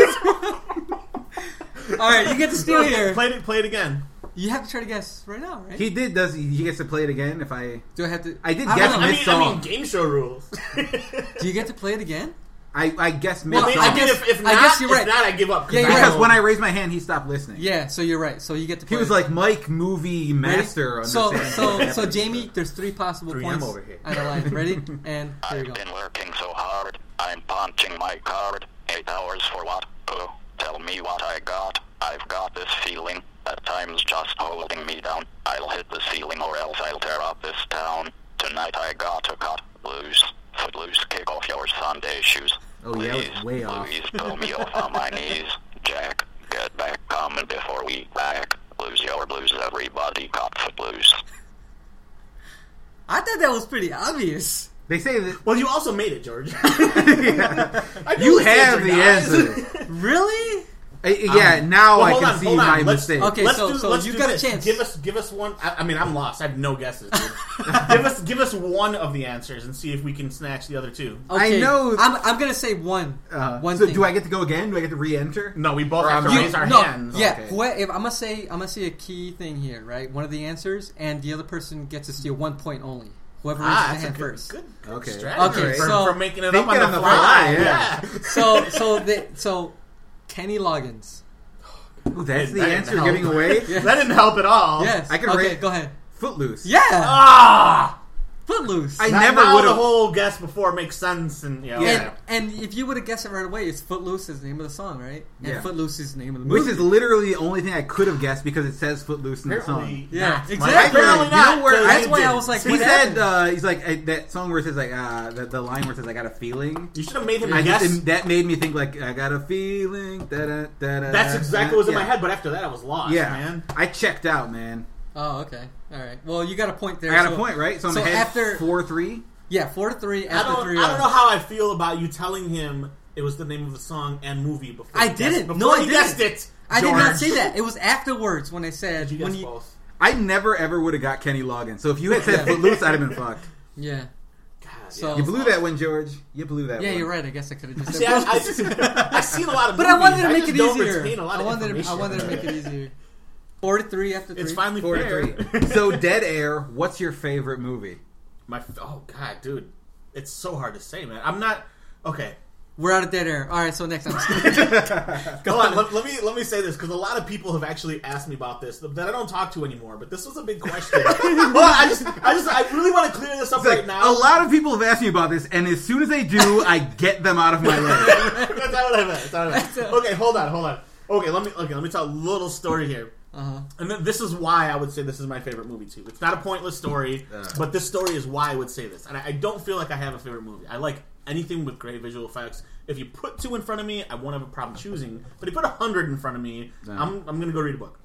All right, you get to steal here. Play it. Play it again. You have to try to guess right now, right? He did. Does he, he gets to play it again? If I Do I have to? I did don't guess know. I Miss mean, song. I mean, game show rules. Do you get to play it again? I I guess mid Well, I mean, I guess- if, if I guess you're if right. not, I give up. Yeah, because don't- when I raised my hand, he stopped listening. Yeah, so you're right. So you get to. He Play was it. like Mike, movie Ready? master. So so so. Jaime, there's three possible 3M points over here. out of line. Ready? And here I've we go. been working so hard. I'm punching my card. Eight hours for what? Oh, tell me what I got. I've got this feeling that time's just holding me down. I'll hit the ceiling or else I'll tear up this town. Tonight I got to cut loose. Footloose, kick off your Sunday shoes. Oh, yeah, Please, it's way off. Please pull me off on my knees. Jack, get back coming before we back. Lose your blues, everybody got footloose. I thought that was pretty obvious. They say that Well, you also made it, George. Yeah. You have the guys. answer. Really? Uh, yeah, now Well, I can on, see on. my Let's- mistake. Okay, let's so- do, so let's you do got a chance. Give us, give us one. I, I mean, I'm lost. I have no guesses. Give us, give us one of the answers and see if we can snatch the other two. Okay, I know- I'm, I'm gonna say one. Uh, one so thing. do I get to go again? Do I get to re-enter? No, we both Or have to I'm- raise our no, hands. Yeah, Okay. whoe- if, I'm gonna say I'm gonna say a key thing here, right? One of the answers, and the other person gets to steal one point only. Whoever raises Ah, their hand good, first. good, good Okay. strategy Okay, for, so- for making it up on the, on the fly. fly, Yeah. yeah. So, so the so Kenny Loggins. Ooh, that's That the didn't answer help. giving away. That didn't help at all. Yes, I can okay, rate- go ahead. Footloose. Yeah, Ah. Footloose. I Now- never now would've- the whole guess before makes sense, and you know, Yeah. And, and if you would have guessed it right away, it's Footloose is the name of the song, right? And Yeah. Footloose is the name of the movie. Which is literally the only thing I could have guessed because it says Footloose in the song. apparently, Yeah, not. exactly. Apparently You not. know where- 'cause That's you why I did. was like, He what said happened? uh, he's like uh, that song where it says like uh, the, the line where it says I got a feeling. you should have made him I guess. just, that made me think like I got a feeling. Da-da, da-da, That's exactly what was in yeah. my head, but after that, I was lost, Yeah, man. I checked out, man. Oh, okay, all right. Well, you got a point there. I got so- a point, right? So I'm so ahead after- four three. Yeah, four to three. I After don't, three, I don't know how I feel about you telling him it was the name of the song and movie before. I he didn't. Before No, I he didn't. guessed it. I did not say that. It was afterwards when I said Did you when guess you. both? I never ever would have got Kenny Loggins. So if you had said Yeah. Footloose, I'd have been fucked. Yeah, So- You blew that one, George. You blew that one. yeah, one. you're right. I guess I could have just See, said. I, I just I seen a lot of but I wanted to make just it don't easier. a lot I wanted, to, I wanted to make it easier. Four to three after three. It's finally Four to three. so Dead Air. What's your favorite movie? My oh god, dude, it's so hard to say, man. I'm not okay. We're out of dead air. All right, so next time. Hold on, let, let me let me say this because a lot of people have actually asked me about this that I don't talk to anymore. But this was a big question. Hold on, I just I just I really want to clear this up It's like, right now. A lot of people have asked me about this, and as soon as they do, I get them out of my way. That's not what I meant. That's not what I meant. Okay, hold on, hold on. Okay, let me okay, let me tell a little story here. Uh-huh. And then this is why I would say this is my favorite movie too. It's not a pointless story, Uh. but this story is why I would say this. And I, I don't feel like I have a favorite movie. I like anything with great visual effects. If you put two in front of me, I won't have a problem choosing. But if you put a hundred in front of me, No. I'm I'm gonna go read a book.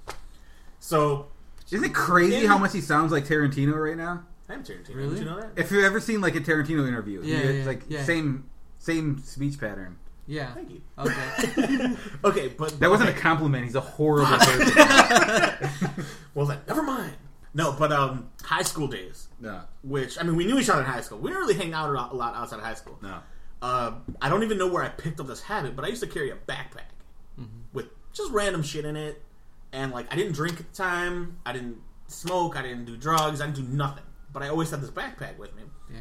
So Isn't it crazy In- how much he sounds like Tarantino right now? I'm Tarantino. Really? Did you know that? If you've ever seen like a Tarantino interview, Yeah, he- yeah, like yeah. same same speech pattern. Yeah. Thank you. Okay. Okay, but That wasn't okay. a compliment. He's a horrible person. well then. Never mind. No, but um, high school days. Yeah. Which I mean, we knew each other in high school. We didn't really hang out a lot- a lot outside of high school. no. Uh, I don't even know where I picked up this habit, but I used to carry a backpack with just random shit in it, and like I didn't drink at the time. I didn't smoke. I didn't do drugs. I didn't do nothing. But I always had this backpack with me, Yeah.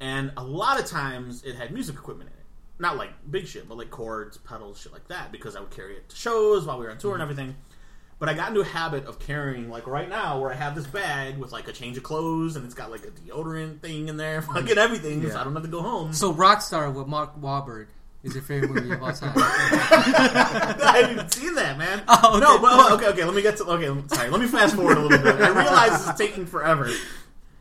and a lot of times it had music equipment in it. Not like big shit, but like cords, pedals, shit like that, because I would carry it to shows while we were on tour and mm-hmm. everything. But I got into a habit of carrying, like right now, where I have this bag with like a change of clothes and it's got like a deodorant thing in there, fucking everything, so Yeah. I don't have to go home. So Rockstar with Mark Wahlberg is your favorite movie of all time. I haven't even seen that, man. Oh, okay. No, but okay, okay. Let me get to. Okay, sorry. Let me fast forward a little bit. I realize this is taking forever.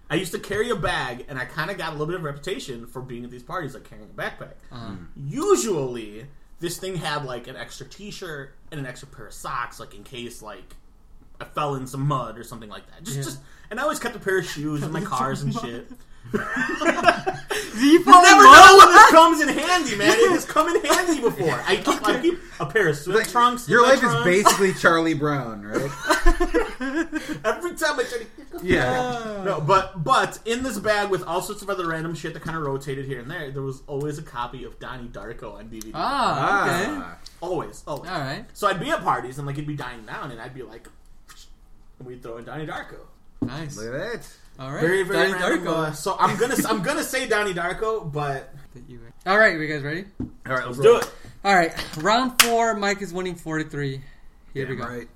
I used to carry a bag, and I kind of got a little bit of reputation for being at these parties, like carrying a backpack. Uh-huh. Usually, this thing had like an extra T-shirt and an extra pair of socks, like in case like I fell in some mud or something like that. Just, Yeah. just, and I always kept a pair of shoes in my cars and shit. you You never know when this comes in handy, man. It has come in handy before. I keep, I keep a pair of swim Like, trunks. Your my life trunk. is basically Charlie Brown, right? Every time I try to Yeah. no, but but in this bag with all sorts of other random shit that kind of rotated here and there, there was always a copy of Donnie Darko on DVD. Ah, okay. Ah. Always, always. All right. So I'd be at parties and like it'd be dying down, and I'd be like, and we'd throw in Donnie Darko. Nice. Look at that. All right. Very very Donnie random. Darko. uh, so I'm gonna I'm gonna say Donnie Darko, but That you- All right, you guys ready? All right, let's roll. do it. All right, round four. Mike is winning four to three. Here we go. Right.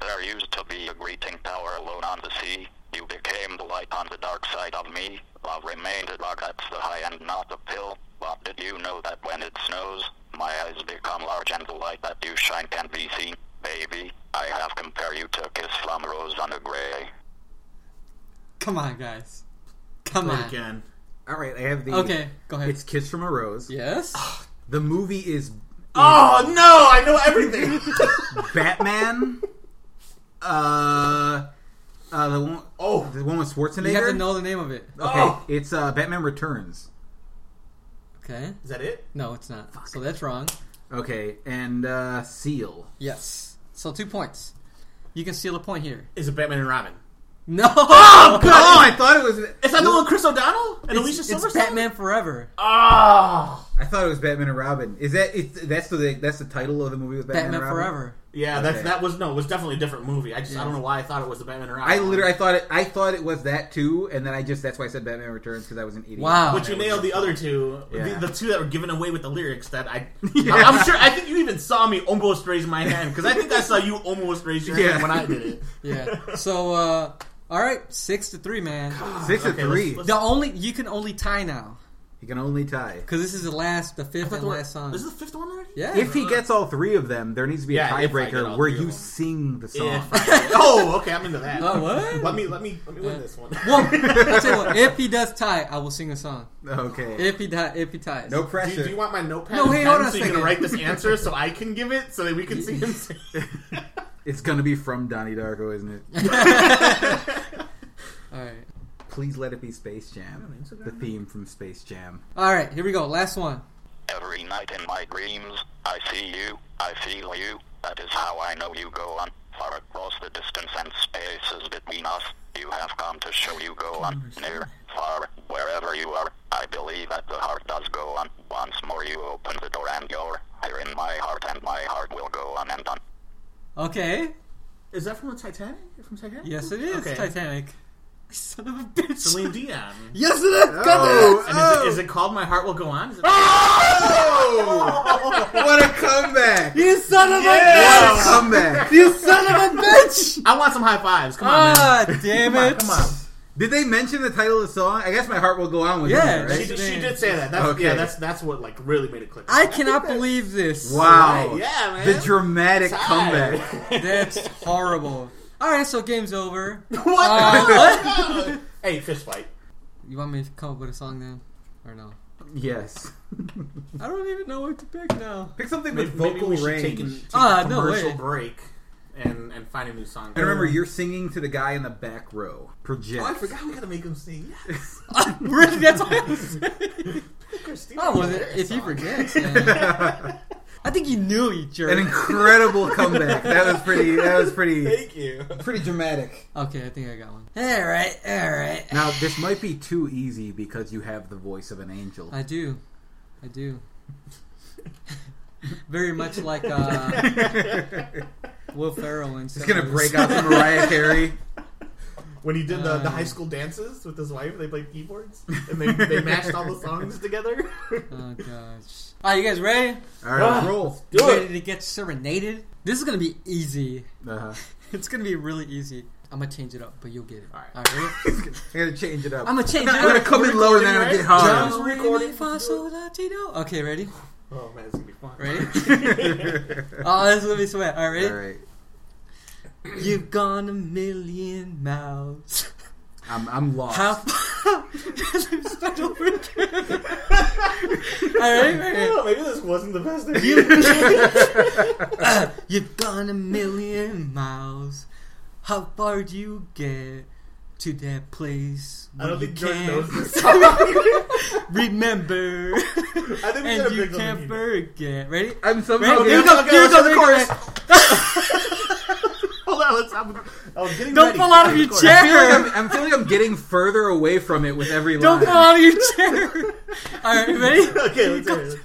There used to be a greeting tower alone on the sea. You became the light on the dark side of me. Love remained a rock, that's the high and not the pill. But did you know that when it snows, my eyes become large and the light that you shine can be seen? Baby, I have compared you to a kiss from a rose on a gray. Come on, guys. Come Do on. again. All right, I have the. Okay, go ahead. It's Kiss from a Rose. yes. Ah, the movie is Oh no! I know everything. Batman. Uh, uh, the one, oh, the one with Schwarzenegger. You have to know the name of it. Okay, Oh. it's uh, Batman Returns. Okay. is that it? No, it's not. So that's wrong. Okay, and uh, Seal. Yes. So two points. You can steal a point here. Is it Batman and Robin? No. Oh, God. oh I thought it was. Is that the one with Chris O'Donnell and Alicia Silverstone? it's Batman Forever. Oh, I thought it was Batman and Robin. Is that? It's, that's the that's the title of the movie with Batman, Batman and Robin? Forever. Yeah. Okay. That's that was no. It was definitely a different movie. I just Yeah. I don't know why I thought it was the Batman and Robin. I literally I thought it I thought it was that too, and then I just that's why I said Batman Returns because I was an idiot. Wow. But you nailed the other two, Yeah. the, the two that were given away with the lyrics. That I, Yeah. I'm sure. I think you even saw me almost raise my hand because I think I saw you almost raise your Yeah. hand when I did it. Yeah. so, uh, all right, six to three, man. Six Okay, to three. let's- The only you can only tie now You can only tie. because this is the last, the fifth thought and there last song. This is the fifth one already. yeah. If he gets all three of them, there needs to be Yeah, a if I get tiebreaker where three of you them. sing the song. If I- oh, okay. I'm into that. Oh, what? Let me let me let me win this one. well, I'll tell you what. If he does tie, I will sing a song. Okay. If he die, if he ties. no Do pressure. you, do you want my notepad? No, and hey, pen hold on a so you can second. write this answer so I can give it so that we can see him. say- It's gonna be from Donnie Darko, isn't it? All right. Please let it be Space Jam. The theme from Space Jam. All right. Here we go. Last one. Every night in my dreams, I see you, I feel you. That is how I know you go on. Far across the distance and spaces between us, you have come to show you go on. Near, far, wherever you are, I believe that the heart does go on. Once more you open the door and you're here in my heart, and my heart will go on and on. Okay. Is that from the Titanic? From Titanic? Yes, it is Okay. Titanic. Son of a bitch. Celine Dion. Yes, it is. Oh, Goddamn. And is, it, is it called My Heart Will Go On? Is it- Oh! what a comeback! You son of What a a comeback! bitch. You son of a bitch. I want some high fives. Come on, man. Ah, damn Come on, it. come on. Did they mention the title of the song? I guess my heart will go on with Yeah, it, She, right? she- she did say that. That's, Okay. Yeah, that's that's what like really made it click. I cannot believe this. Wow. Right, yeah, man. The dramatic Tied. comeback. That's horrible. All right, so game's over. what? Uh, what? hey, fist fight. You want me to come up with a song then, or no? Yes. I don't even know what to pick now. Pick something Maybe, with maybe vocal we range. take, an, take Ah, a no commercial way. break and and find a new song. and remember, you're singing to the guy in the back row. Project. Oh, I forgot we gotta make him sing. Yes. really? That's what I was saying. Christina Oh, was it? Aguilera If he song. forgets, man. I think you knew you jerk. An incredible comeback. That was pretty. That was pretty. Thank you. Pretty dramatic. Okay, I think I got one. All right, all right. Now this might be too easy because you have the voice of an angel. I do, I do. Very much like uh, Will Ferrell and. Just gonna break out some Mariah Carey. When he did the, the Uh. high school dances with his wife, they played keyboards and they, they matched all the songs together. Oh gosh. All right, you guys ready? All right, let's roll. You ready to get serenaded? This is gonna be easy. Uh-huh. It's gonna be really easy. I'm gonna change it up, but you'll get it. All right. All right, ready? I gotta change it up. I'm gonna change it. I'm it gonna up. come in lower and then I'm gonna get hard. John's Do, re, mi, recording. fa, sol, la, ti, do. Okay, ready? oh man, it's gonna be fun. Ready? oh, this is gonna be sweat. All right, All ready? right. You've gone a million miles. I'm I'm lost. How far? Start over again. All right, ready? Maybe this wasn't the best idea. You, you've gone a million miles. How far do you get to that place? I don't where think you Jordan can't knows this song. remember? I think we and gotta you pick can't forget. Ready? I'm somehow. Ready? Here we go. okay, Here we go. the chorus. Go. Let's. I'm, I was getting Don't ready. fall out of your chair. I feel like I'm, I'm feeling I'm getting further away from it with every little Don't line. fall out of your chair. All right, ready? Okay, let's hear it.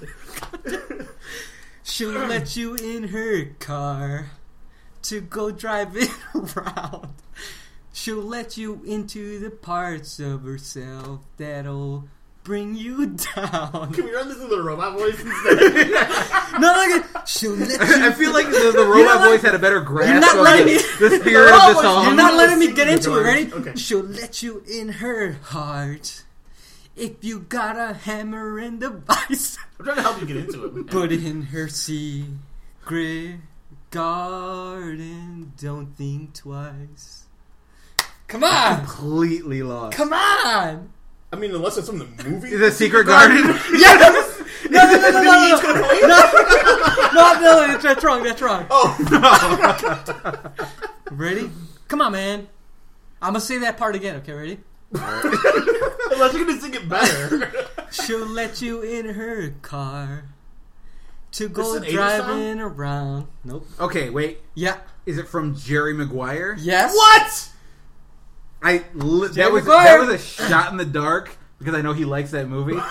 Let's hear it. She'll let you in her car to go driving around. She'll let you into the parts of herself that'll bring you down. Can we run this in the robot voice instead? No, like, she'll let you. I feel like the, the robot You're not voice had a better grasp You're not of letting the, me- the spirit of the song. You're not letting me get into it. chorus. Ready? Okay. She'll let you in her heart. If you got a hammer and a vice, I'm trying to help you get into it. man. put in her secret garden. Don't think twice. Come on! completely lost. Come on! I mean, unless it's from the movie, The Secret Garden. yes. No, no, no, no, no, no. no, no, no, that's, that's wrong. That's wrong. Oh, no. Ready? Come on, man. I'm gonna say that part again. Okay, ready? unless you're gonna sing it better. She'll let you in her car to go driving around. Nope. Okay, wait. Yeah. Is it from Jerry Maguire? Yes. what? I li- that was Maguire. that was a shot in the dark because I know he likes that movie.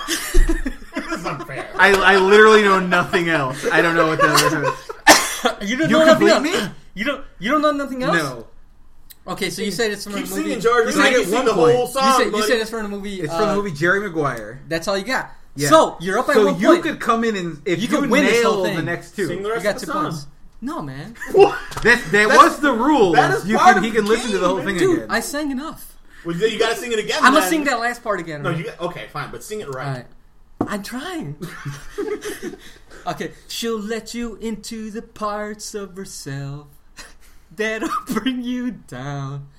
This is unfair. I, I literally know nothing else. I don't know what that is. You don't You know nothing complete else. me? You don't. You don't know nothing else. No, Okay, so you said it's from Keep a movie. singing, George. You said can it you at sing one the point. whole You said, you said it's from a movie. it's uh, from the movie Jerry Maguire. That's all you got. Yeah. So you're up by So one you could come in and if You you, could win this nail whole thing. the next two, Sing the You rest got of two the song. points. No, man. What? that that That's- was the rule. that is you part can of he the can listen to the whole game, thing Dude, again. I sang enough. Well, you gotta sing it again. I'm gonna then. sing that last part again. No, right? you okay, fine, but sing it right. All right. I'm trying. okay, she'll let you into the parts of herself that'll bring you down.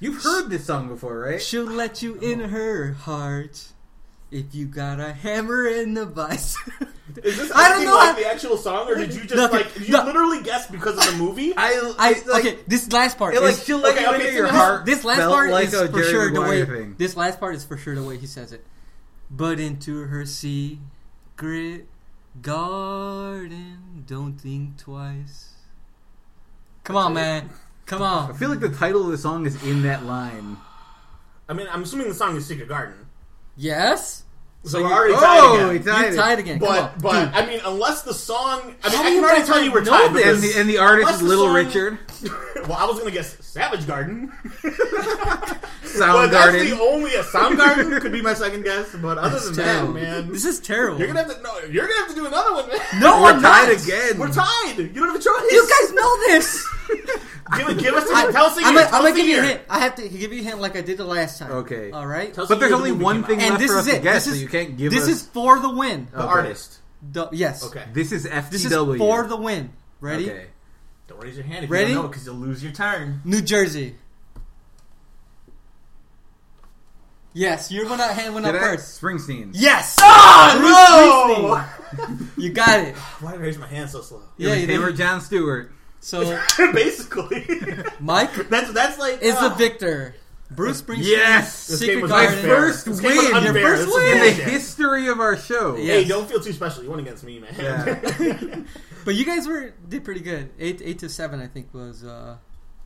You've heard this song before, right? She'll let you in oh. her heart if you got a hammer in the vice. Is this I don't know like how- the actual song, or did you just No, like did you no. literally guess because of the movie? I, I like, okay. This last part it, like is she'll let Okay, you okay, into sing your it. heart. this last part like is for Jerry sure the way. thing. This last part is for sure the way he says it. But into her secret garden, don't think twice. Come on, man. Come on. I feel like the title of the song is in that line. I mean, I'm assuming the song is Secret Garden, Yes. so, you- we're already Oh, tied we again. tied You're it. tied again. Come But on. but Dude, I mean, unless the song, I mean, How I can already guys tell you we're tied this? And because the, and the artist unless is the Little song- Richard. well, I was gonna guess Savage Garden. But Soundgarden. that's the only a Soundgarden could be my second guess. But other than that, terrible. man, This is terrible. you're gonna have to no, you're gonna have to do another one, man. no, We're I'm tied not. again. We're tied. You don't have a choice. You guys know this. Give, give us the I, tell us the I'm year. gonna, Tell I'm gonna give you a hint. I have to give you a hint like I did the last time. Okay. All right. Tell us But the there's year only the movie one came out. thing And left this for is us to it. guess, This so is you can't give this us. is for the win. The Okay. artist. The- yes. Okay. This is FTW. This is for the win. Ready? Okay. Don't raise your hand if Ready? you don't know because you'll lose your turn. New Jersey. Yes, you're gonna hand one up Did I? first. Springsteen. Yes. Oh You got it. Why did I raise my hand so slow? Yeah, you Him or did. Jon Stewart. So Basically, Mike that's that's like is the uh, victor. Bruce Springsteen. Yes! This Secret game was My Garden. unfair. first This game was win. unfair. Your first This is win. In the bullshit. history of our show. Yeah. Hey, Yes. don't feel too special. You won against me, man. Yeah. But you guys were did pretty good. Eight eight to seven, I think, was uh,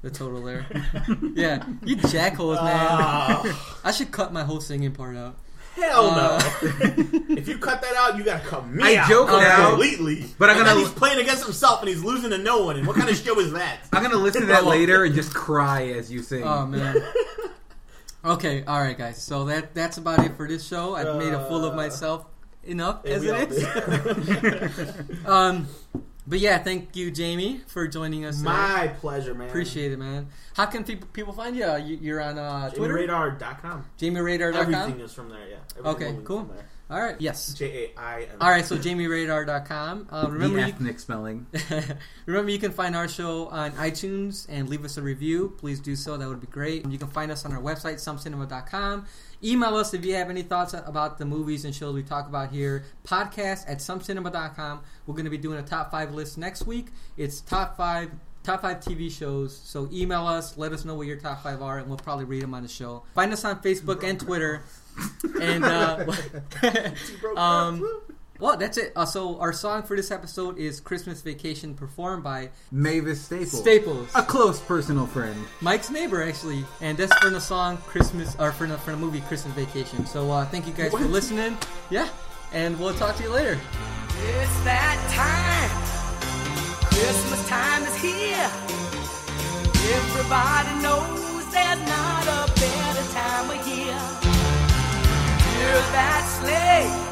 the total there. yeah, you jackholes, man. Ah, I should cut my whole singing part out. Hell Uh, no! if you cut that out, you gotta cut me I out joke now, completely. but I'm And gonna- then he's playing against himself and he's losing to no one. And what kind of show is that? I'm gonna listen to that later and just cry as you sing. Oh man. Okay, all right, guys. So that that's about it for this show. I've made a fool of Uh, myself enough Yeah, as we all it is. um, but yeah, thank you, Jaime, for joining us. today. My pleasure, man. Appreciate it, man. How can people people find you? Uh, you you're on uh, Twitter, JaimeRadar.com. JaimeRadar.com. Everything is from there, yeah. Everything Okay, cool. from there. All right, yes. J A I M. All right, so JaimeRadar.com. Uh, remember, the you, ethnic spelling. remember, you can find our show on iTunes and leave us a review. Please do so; that would be great. You can find us on our website, somecinema.com. Email us if you have any thoughts about the movies and shows we talk about here. Podcast at somecinema.com. We're going to be doing a top five list next week. It's top five top five TV shows. So email us, let us know what your top five are, and we'll probably read them on the show. Find us on Facebook and Twitter. And uh, um, well, that's it. Uh, so our song for this episode is "Christmas Vacation," performed by Mavis Staples. Staples, A close personal friend. Mike's neighbor, actually, and that's for the song "Christmas" or for the, for the movie "Christmas Vacation." So uh, thank you guys for listening. Yeah, and we'll talk to you later. It's that time. Christmas time is here. Everybody knows there's not a better time of year. Hear that sleigh.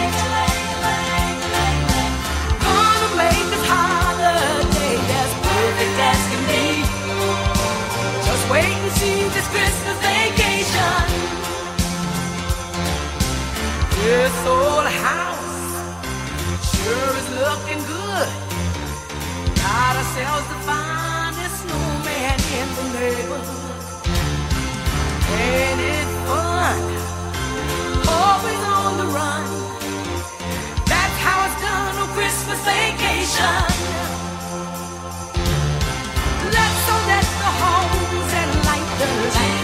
This old house sure is looking good. Got ourselves the finest snowman in the neighborhood. Ain't it fun? Always on the run. That's how it's done on Christmas vacation. Let's all let the homes and light the light.